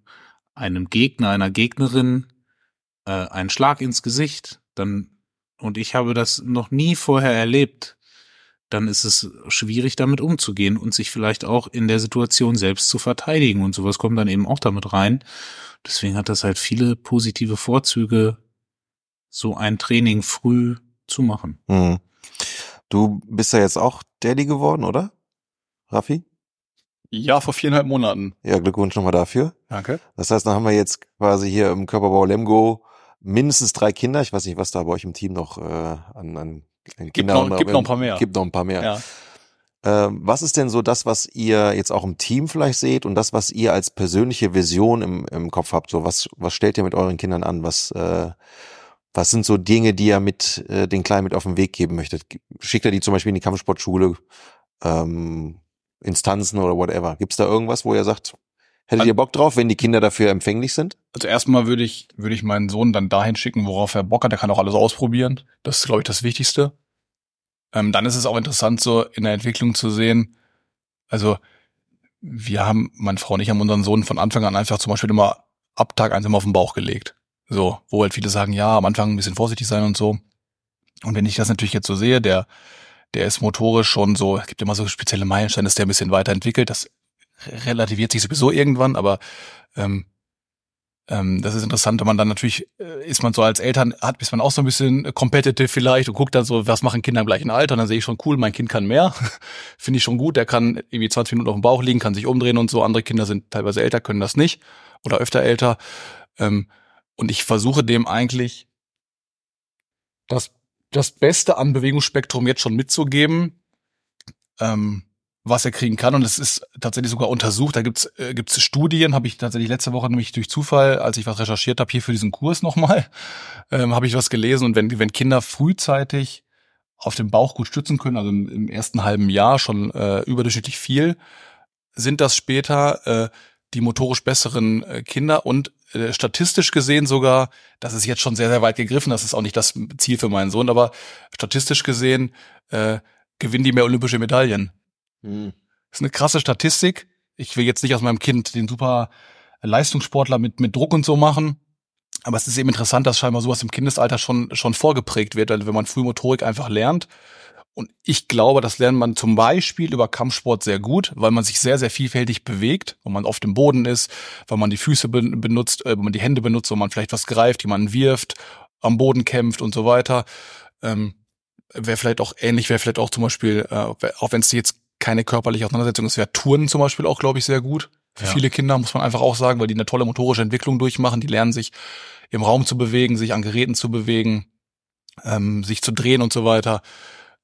einem Gegner, einer Gegnerin äh, einen Schlag ins Gesicht, dann und ich habe das noch nie vorher erlebt, dann ist es schwierig damit umzugehen und sich vielleicht auch in der Situation selbst zu verteidigen und sowas kommt dann eben auch damit rein. Deswegen hat das halt viele positive Vorzüge, so ein Training früh zu machen. Mhm. Du bist ja jetzt auch Daddy geworden, oder? Raffi? Ja, vor viereinhalb Monaten. Ja, Glückwunsch nochmal dafür. Danke. Das heißt, dann haben wir jetzt quasi hier im Körperbau Lemgo mindestens drei Kinder. Ich weiß nicht, was da bei euch im Team noch äh, an, an Kindern gibt noch, gibt noch ein paar mehr. Gibt noch ein paar mehr. Ja. Ähm, was ist denn so das, was ihr jetzt auch im Team vielleicht seht und das, was ihr als persönliche Vision im, im Kopf habt? So was, was stellt ihr mit euren Kindern an? Was, äh, was sind so Dinge, die ihr mit äh, den Kleinen mit auf den Weg geben möchtet? Schickt ihr die zum Beispiel in die Kampfsportschule, ähm, Instanzen oder whatever? Gibt's da irgendwas, wo ihr sagt, hättet ihr Bock drauf, wenn die Kinder dafür empfänglich sind? Also erstmal würde ich, würde ich meinen Sohn dann dahin schicken, worauf er Bock hat. Der kann auch alles ausprobieren. Das ist, glaube ich, das Wichtigste. Ähm, dann ist es auch interessant, so in der Entwicklung zu sehen. Also, wir haben, meine Frau und ich haben unseren Sohn von Anfang an einfach zum Beispiel immer ab Tag eins immer auf den Bauch gelegt. So, wo halt viele sagen, ja, am Anfang ein bisschen vorsichtig sein und so. Und wenn ich das natürlich jetzt so sehe, der, der ist motorisch schon so, es gibt immer so spezielle Meilensteine, dass der ein bisschen weiterentwickelt. Das relativiert sich sowieso irgendwann, aber ähm, ähm, das ist interessant, wenn man dann natürlich, äh, ist man so als Eltern, hat, ist man auch so ein bisschen competitive vielleicht und guckt dann so, was machen Kinder im gleichen Alter. Und dann sehe ich schon, cool, mein Kind kann mehr. Finde ich schon gut, der kann irgendwie 20 Minuten auf dem Bauch liegen, kann sich umdrehen und so. Andere Kinder sind teilweise älter, können das nicht oder öfter älter. Ähm, und ich versuche dem eigentlich das, das Beste an Bewegungsspektrum jetzt schon mitzugeben, ähm, was er kriegen kann. Und es ist tatsächlich sogar untersucht. Da gibt's äh, gibt's Studien, habe ich tatsächlich letzte Woche nämlich durch Zufall, als ich was recherchiert habe, hier für diesen Kurs nochmal, ähm, habe ich was gelesen. Und wenn, wenn Kinder frühzeitig auf dem Bauch gut stützen können, also im, im ersten halben Jahr schon äh, überdurchschnittlich viel, sind das später äh, die motorisch besseren äh, Kinder und äh, statistisch gesehen sogar, das ist jetzt schon sehr, sehr weit gegriffen, das ist auch nicht das Ziel für meinen Sohn, aber statistisch gesehen äh, gewinnen die mehr olympische Medaillen. Hm. Das ist eine krasse Statistik. Ich will jetzt nicht aus meinem Kind den super Leistungssportler mit, mit Druck und so machen. Aber es ist eben interessant, dass scheinbar sowas im Kindesalter schon, schon vorgeprägt wird, wenn man früh Motorik einfach lernt Und ich glaube, das lernt man zum Beispiel über Kampfsport sehr gut, weil man sich sehr, sehr vielfältig bewegt, weil man auf dem Boden ist, weil man die Füße benutzt, äh, weil man die Hände benutzt, weil man vielleicht was greift, jemanden wirft, am Boden kämpft und so weiter. Ähm, wäre vielleicht auch ähnlich, wäre vielleicht auch zum Beispiel, äh, auch wenn es jetzt keine körperliche Auseinandersetzung ist, wäre Touren zum Beispiel auch, glaube ich, sehr gut. Für ja. viele Kinder muss man einfach auch sagen, weil die eine tolle motorische Entwicklung durchmachen. Die lernen sich im Raum zu bewegen, sich an Geräten zu bewegen, ähm, sich zu drehen und so weiter.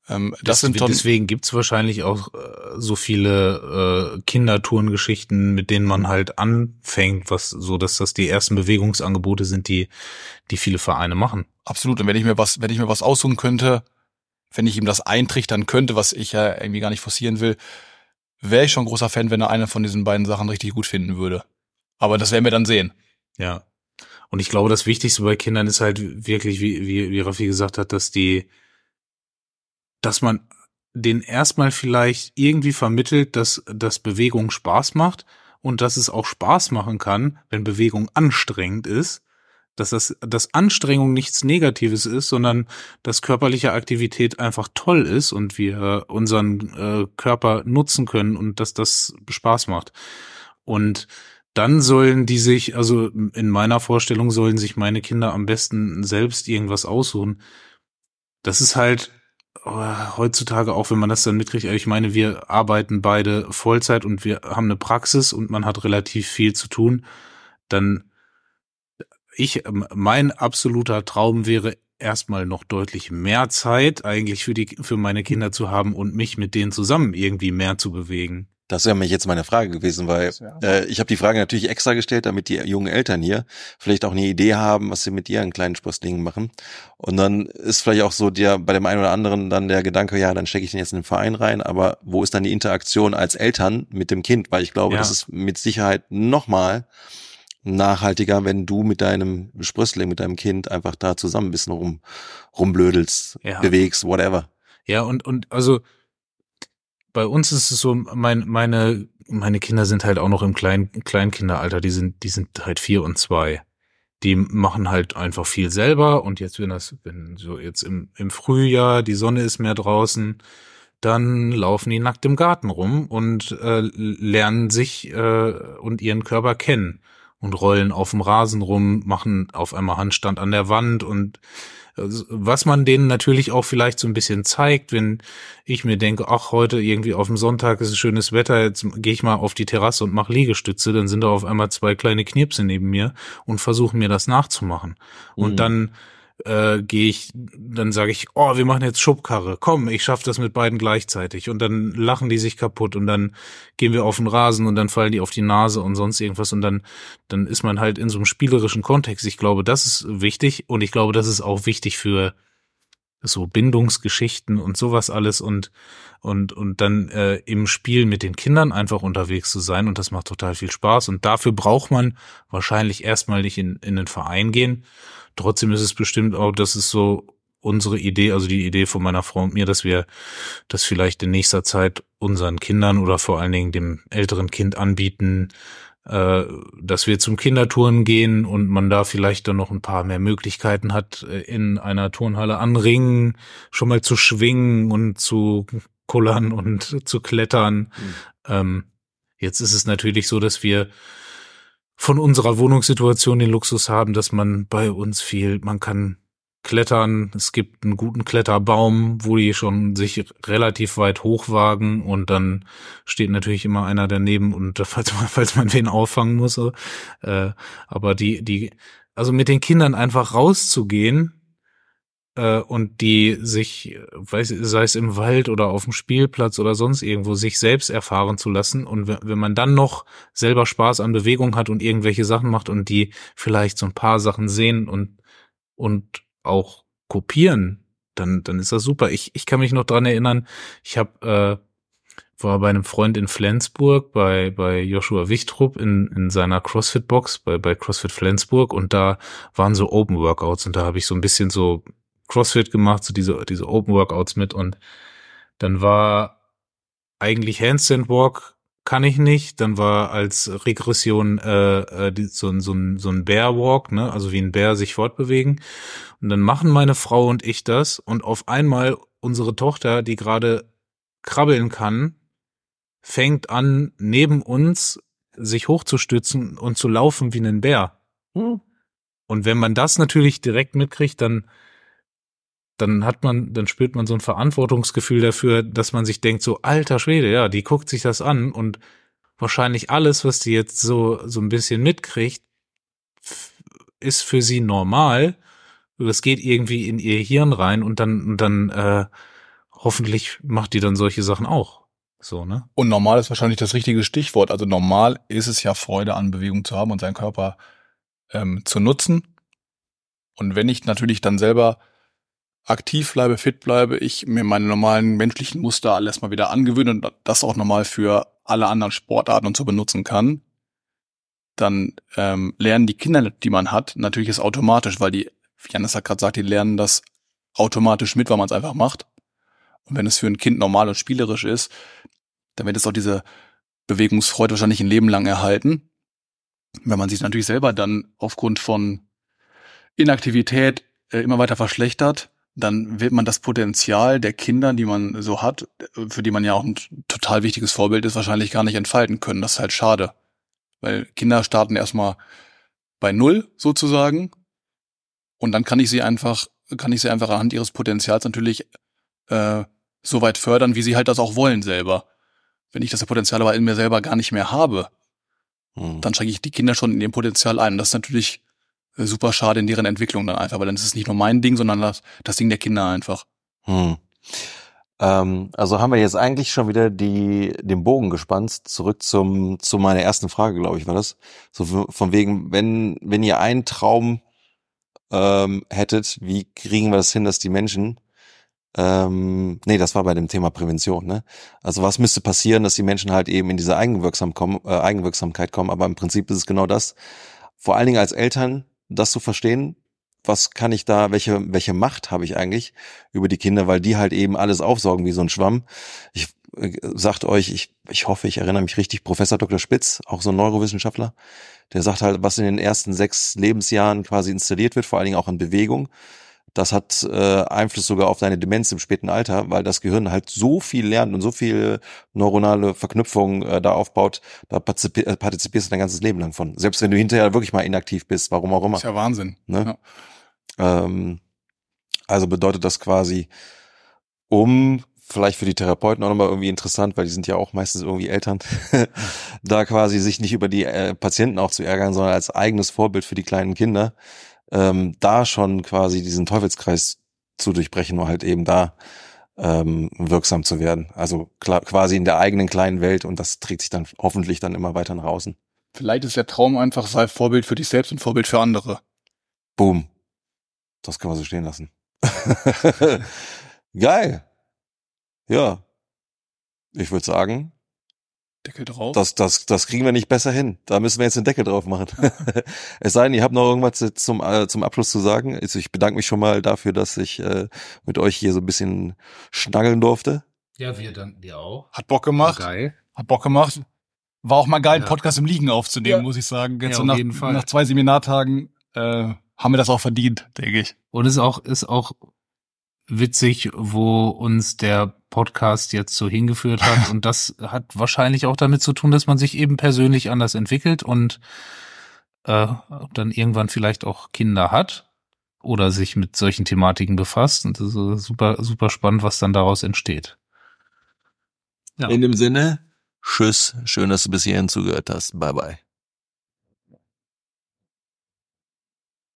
Ähm, das, das sind deswegen gibt's wahrscheinlich auch äh, so viele äh, Kindertourengeschichten, mit denen man halt anfängt, was so, dass das die ersten Bewegungsangebote sind, die die viele Vereine machen. Absolut. Und wenn ich mir was, wenn ich mir was aussuchen könnte, wenn ich ihm das eintrichtern könnte, was ich ja irgendwie gar nicht forcieren will, wäre ich schon großer Fan, wenn er eine von diesen beiden Sachen richtig gut finden würde. Aber das werden wir dann sehen. Ja. Und ich glaube, das Wichtigste bei Kindern ist halt wirklich, wie, wie, wie Raffi gesagt hat, dass die, dass man den erstmal vielleicht irgendwie vermittelt, dass, dass Bewegung Spaß macht und dass es auch Spaß machen kann, wenn Bewegung anstrengend ist dass das dass Anstrengung nichts Negatives ist, sondern dass körperliche Aktivität einfach toll ist und wir unseren äh, Körper nutzen können und dass das Spaß macht. Und dann sollen die sich, also in meiner Vorstellung sollen sich meine Kinder am besten selbst irgendwas aussuchen. Das ist halt oh, heutzutage auch, wenn man das dann mitkriegt, ich meine, wir arbeiten beide Vollzeit und wir haben eine Praxis und man hat relativ viel zu tun, dann ich, ähm, mein absoluter Traum wäre erstmal noch deutlich mehr Zeit eigentlich für die, für meine Kinder zu haben und mich mit denen zusammen irgendwie mehr zu bewegen. Das wäre mir jetzt meine Frage gewesen, weil äh, ich habe die Frage natürlich extra gestellt, damit die jungen Eltern hier vielleicht auch eine Idee haben, was sie mit ihren kleinen Sprösslingen machen. Und dann ist vielleicht auch so der bei dem einen oder anderen dann der Gedanke, ja, dann stecke ich den jetzt in den Verein rein, aber wo ist dann die Interaktion als Eltern mit dem Kind? Weil ich glaube, ja. das ist mit Sicherheit nochmal nachhaltiger, wenn du mit deinem Sprössling, mit deinem Kind einfach da zusammen ein bisschen rum, rumblödelst, ja. bewegst, whatever. Ja, und, und also bei uns ist es so, mein, meine, meine Kinder sind halt auch noch im Klein, Kleinkinderalter, die sind, die sind halt vier und zwei. Die machen halt einfach viel selber und jetzt, wenn das, wenn so jetzt im, im Frühjahr, die Sonne ist mehr draußen, dann laufen die nackt im Garten rum und äh, lernen sich äh, und ihren Körper kennen und rollen auf dem Rasen rum, machen auf einmal Handstand an der Wand und äh, was man denen natürlich auch vielleicht so ein bisschen zeigt, wenn ich mir denke, ach, heute irgendwie auf dem Sonntag ist es schönes Wetter, jetzt gehe ich mal auf die Terrasse und mache Liegestütze, dann sind da auf einmal zwei kleine Knirpse neben mir und versuchen mir das nachzumachen. Und mhm. dann äh, gehe ich, dann sage ich, oh, wir machen jetzt Schubkarre, komm, ich schaff das mit beiden gleichzeitig. Und dann lachen die sich kaputt und dann gehen wir auf den Rasen und dann fallen die auf die Nase und sonst irgendwas und dann, dann ist man halt in so einem spielerischen Kontext. Ich glaube, das ist wichtig und ich glaube, das ist auch wichtig für so Bindungsgeschichten und sowas alles und und und dann äh, im Spiel mit den Kindern einfach unterwegs zu sein und das macht total viel Spaß und dafür braucht man wahrscheinlich erstmal nicht in in den Verein gehen Trotzdem ist es bestimmt auch, das ist so unsere Idee, also die Idee von meiner Frau und mir, dass wir das vielleicht in nächster Zeit unseren Kindern oder vor allen Dingen dem älteren Kind anbieten, äh, dass wir zum Kindertouren gehen und man da vielleicht dann noch ein paar mehr Möglichkeiten hat, äh, in einer Turnhalle anringen, schon mal zu schwingen und zu kullern und zu klettern. Mhm. Ähm, jetzt ist es natürlich so, dass wir von unserer Wohnungssituation den Luxus haben, dass man bei uns viel, man kann klettern, es gibt einen guten Kletterbaum, wo die schon sich relativ weit hochwagen und dann steht natürlich immer einer daneben und falls man, falls man wen auffangen muss, äh, aber die, die, also mit den Kindern einfach rauszugehen, äh, und die sich, weiß, sei es im Wald oder auf dem Spielplatz oder sonst irgendwo, sich selbst erfahren zu lassen. Und wenn man dann noch selber Spaß an Bewegung hat und irgendwelche Sachen macht und die vielleicht so ein paar Sachen sehen und, und auch kopieren, dann, dann ist das super. Ich, ich kann mich noch dran erinnern, ich habe äh, war bei einem Freund in Flensburg, bei, bei Joshua Wichtrup in, in seiner CrossFit-Box, bei, bei CrossFit Flensburg und da waren so Open Workouts und da habe ich so ein bisschen so CrossFit gemacht, so diese, diese Open Workouts mit und dann war eigentlich Handstand Walk kann ich nicht. Dann war als Regression äh, äh, so, so, ein, so ein Bear Walk, ne? also wie ein Bär sich fortbewegen. Und dann machen meine Frau und ich das und auf einmal unsere Tochter, die gerade krabbeln kann, fängt an, neben uns sich hochzustützen und zu laufen wie ein Bär. Hm. Und wenn man das natürlich direkt mitkriegt, dann, dann hat man, dann spürt man so ein Verantwortungsgefühl dafür, dass man sich denkt, so alter Schwede, ja, die guckt sich das an und wahrscheinlich alles, was die jetzt so, so ein bisschen mitkriegt, ist für sie normal. Das geht irgendwie in ihr Hirn rein und dann, und dann, äh, hoffentlich macht die dann solche Sachen auch. So, ne? Und normal ist wahrscheinlich das richtige Stichwort. Also normal ist es ja Freude an Bewegung zu haben und seinen Körper ähm, zu nutzen. Und wenn ich natürlich dann selber aktiv bleibe, fit bleibe, ich mir meine normalen menschlichen Muster alles mal wieder angewöhne und das auch normal für alle anderen Sportarten und so benutzen kann, dann ähm, lernen die Kinder, die man hat, natürlich es automatisch, weil die, wie Janis hat gerade gesagt, die lernen das automatisch mit, weil man es einfach macht. Und wenn es für ein Kind normal und spielerisch ist, dann wird es auch diese Bewegungsfreude wahrscheinlich ein Leben lang erhalten. Wenn man sich natürlich selber dann aufgrund von Inaktivität äh, immer weiter verschlechtert, dann wird man das Potenzial der Kinder, die man so hat, für die man ja auch ein total wichtiges Vorbild ist, wahrscheinlich gar nicht entfalten können. Das ist halt schade. Weil Kinder starten erstmal bei Null sozusagen. Und dann kann ich sie einfach, kann ich sie einfach anhand ihres Potenzials natürlich äh, so weit fördern, wie sie halt das auch wollen selber. Wenn ich das Potenzial aber in mir selber gar nicht mehr habe, Hm. dann schränke ich die Kinder schon in ihrem Potenzial ein. Das ist natürlich super schade in deren Entwicklung dann einfach, weil dann ist es nicht nur mein Ding, sondern das, das Ding der Kinder einfach. Hm. Ähm, also haben wir jetzt eigentlich schon wieder die, den Bogen gespannt, zurück zum, zu meiner ersten Frage, glaube ich, war das. So von wegen, wenn, wenn ihr einen Traum ähm, hättet, wie kriegen wir das hin, dass die Menschen, ähm, nee, das war bei dem Thema Prävention, ne? Also was müsste passieren, dass die Menschen halt eben in diese Eigenwirksam kommen, äh, Eigenwirksamkeit kommen, aber im Prinzip ist es genau das. Vor allen Dingen als Eltern, das zu verstehen, was kann ich da, welche, welche Macht habe ich eigentlich über die Kinder, weil die halt eben alles aufsaugen wie so ein Schwamm. Ich äh, sagt euch, ich, ich hoffe, ich erinnere mich richtig, Professor Dr. Spitz, auch so ein Neurowissenschaftler, der sagt halt, was in den ersten sechs Lebensjahren quasi installiert wird, vor allen Dingen auch in Bewegung, das hat äh, Einfluss sogar auf deine Demenz im späten Alter, weil das Gehirn halt so viel lernt und so viel neuronale Verknüpfungen äh, da aufbaut, da äh, partizipierst du dein ganzes Leben lang von. Selbst wenn du hinterher wirklich mal inaktiv bist, warum auch immer. ist ja Wahnsinn. Ne? Ähm, also bedeutet das quasi, um vielleicht für die Therapeuten auch nochmal irgendwie interessant, weil die sind ja auch meistens irgendwie Eltern, da quasi sich nicht über die äh, Patienten auch zu ärgern, sondern als eigenes Vorbild für die kleinen Kinder, ähm, da schon quasi diesen Teufelskreis zu durchbrechen, nur halt eben da ähm, wirksam zu werden. Also klar, quasi in der eigenen kleinen Welt und das trägt sich dann hoffentlich dann immer weiter nach außen. Vielleicht ist der Traum einfach, sei Vorbild für dich selbst und Vorbild für andere. Boom. Das können wir so stehen lassen. Geil. Ja. Ich würde sagen, Deckel drauf. das, das, das kriegen wir nicht besser hin. Da müssen wir jetzt den Deckel drauf machen. es sei denn, ihr habt noch irgendwas zum, äh, zum Abschluss zu sagen. Also ich bedanke mich schon mal dafür, dass ich äh, mit euch hier so ein bisschen schnaggeln durfte. Ja, wir danken dir auch. Hat Bock gemacht. Geil. Hat Bock gemacht. War auch mal geil, einen Ja. Podcast im Liegen aufzunehmen, Ja. muss ich sagen. Jetzt Ja, so auf nach, jeden Fall. nach zwei Seminartagen äh, haben wir das auch verdient, denke ich. Und es ist auch, ist auch witzig, wo uns der Podcast jetzt so hingeführt hat. Und das hat wahrscheinlich auch damit zu tun, dass man sich eben persönlich anders entwickelt und äh, dann irgendwann vielleicht auch Kinder hat oder sich mit solchen Thematiken befasst. Und das ist super, super spannend, was dann daraus entsteht. Ja. In dem Sinne, tschüss. Schön, dass du bis hierhin zugehört hast. Bye bye.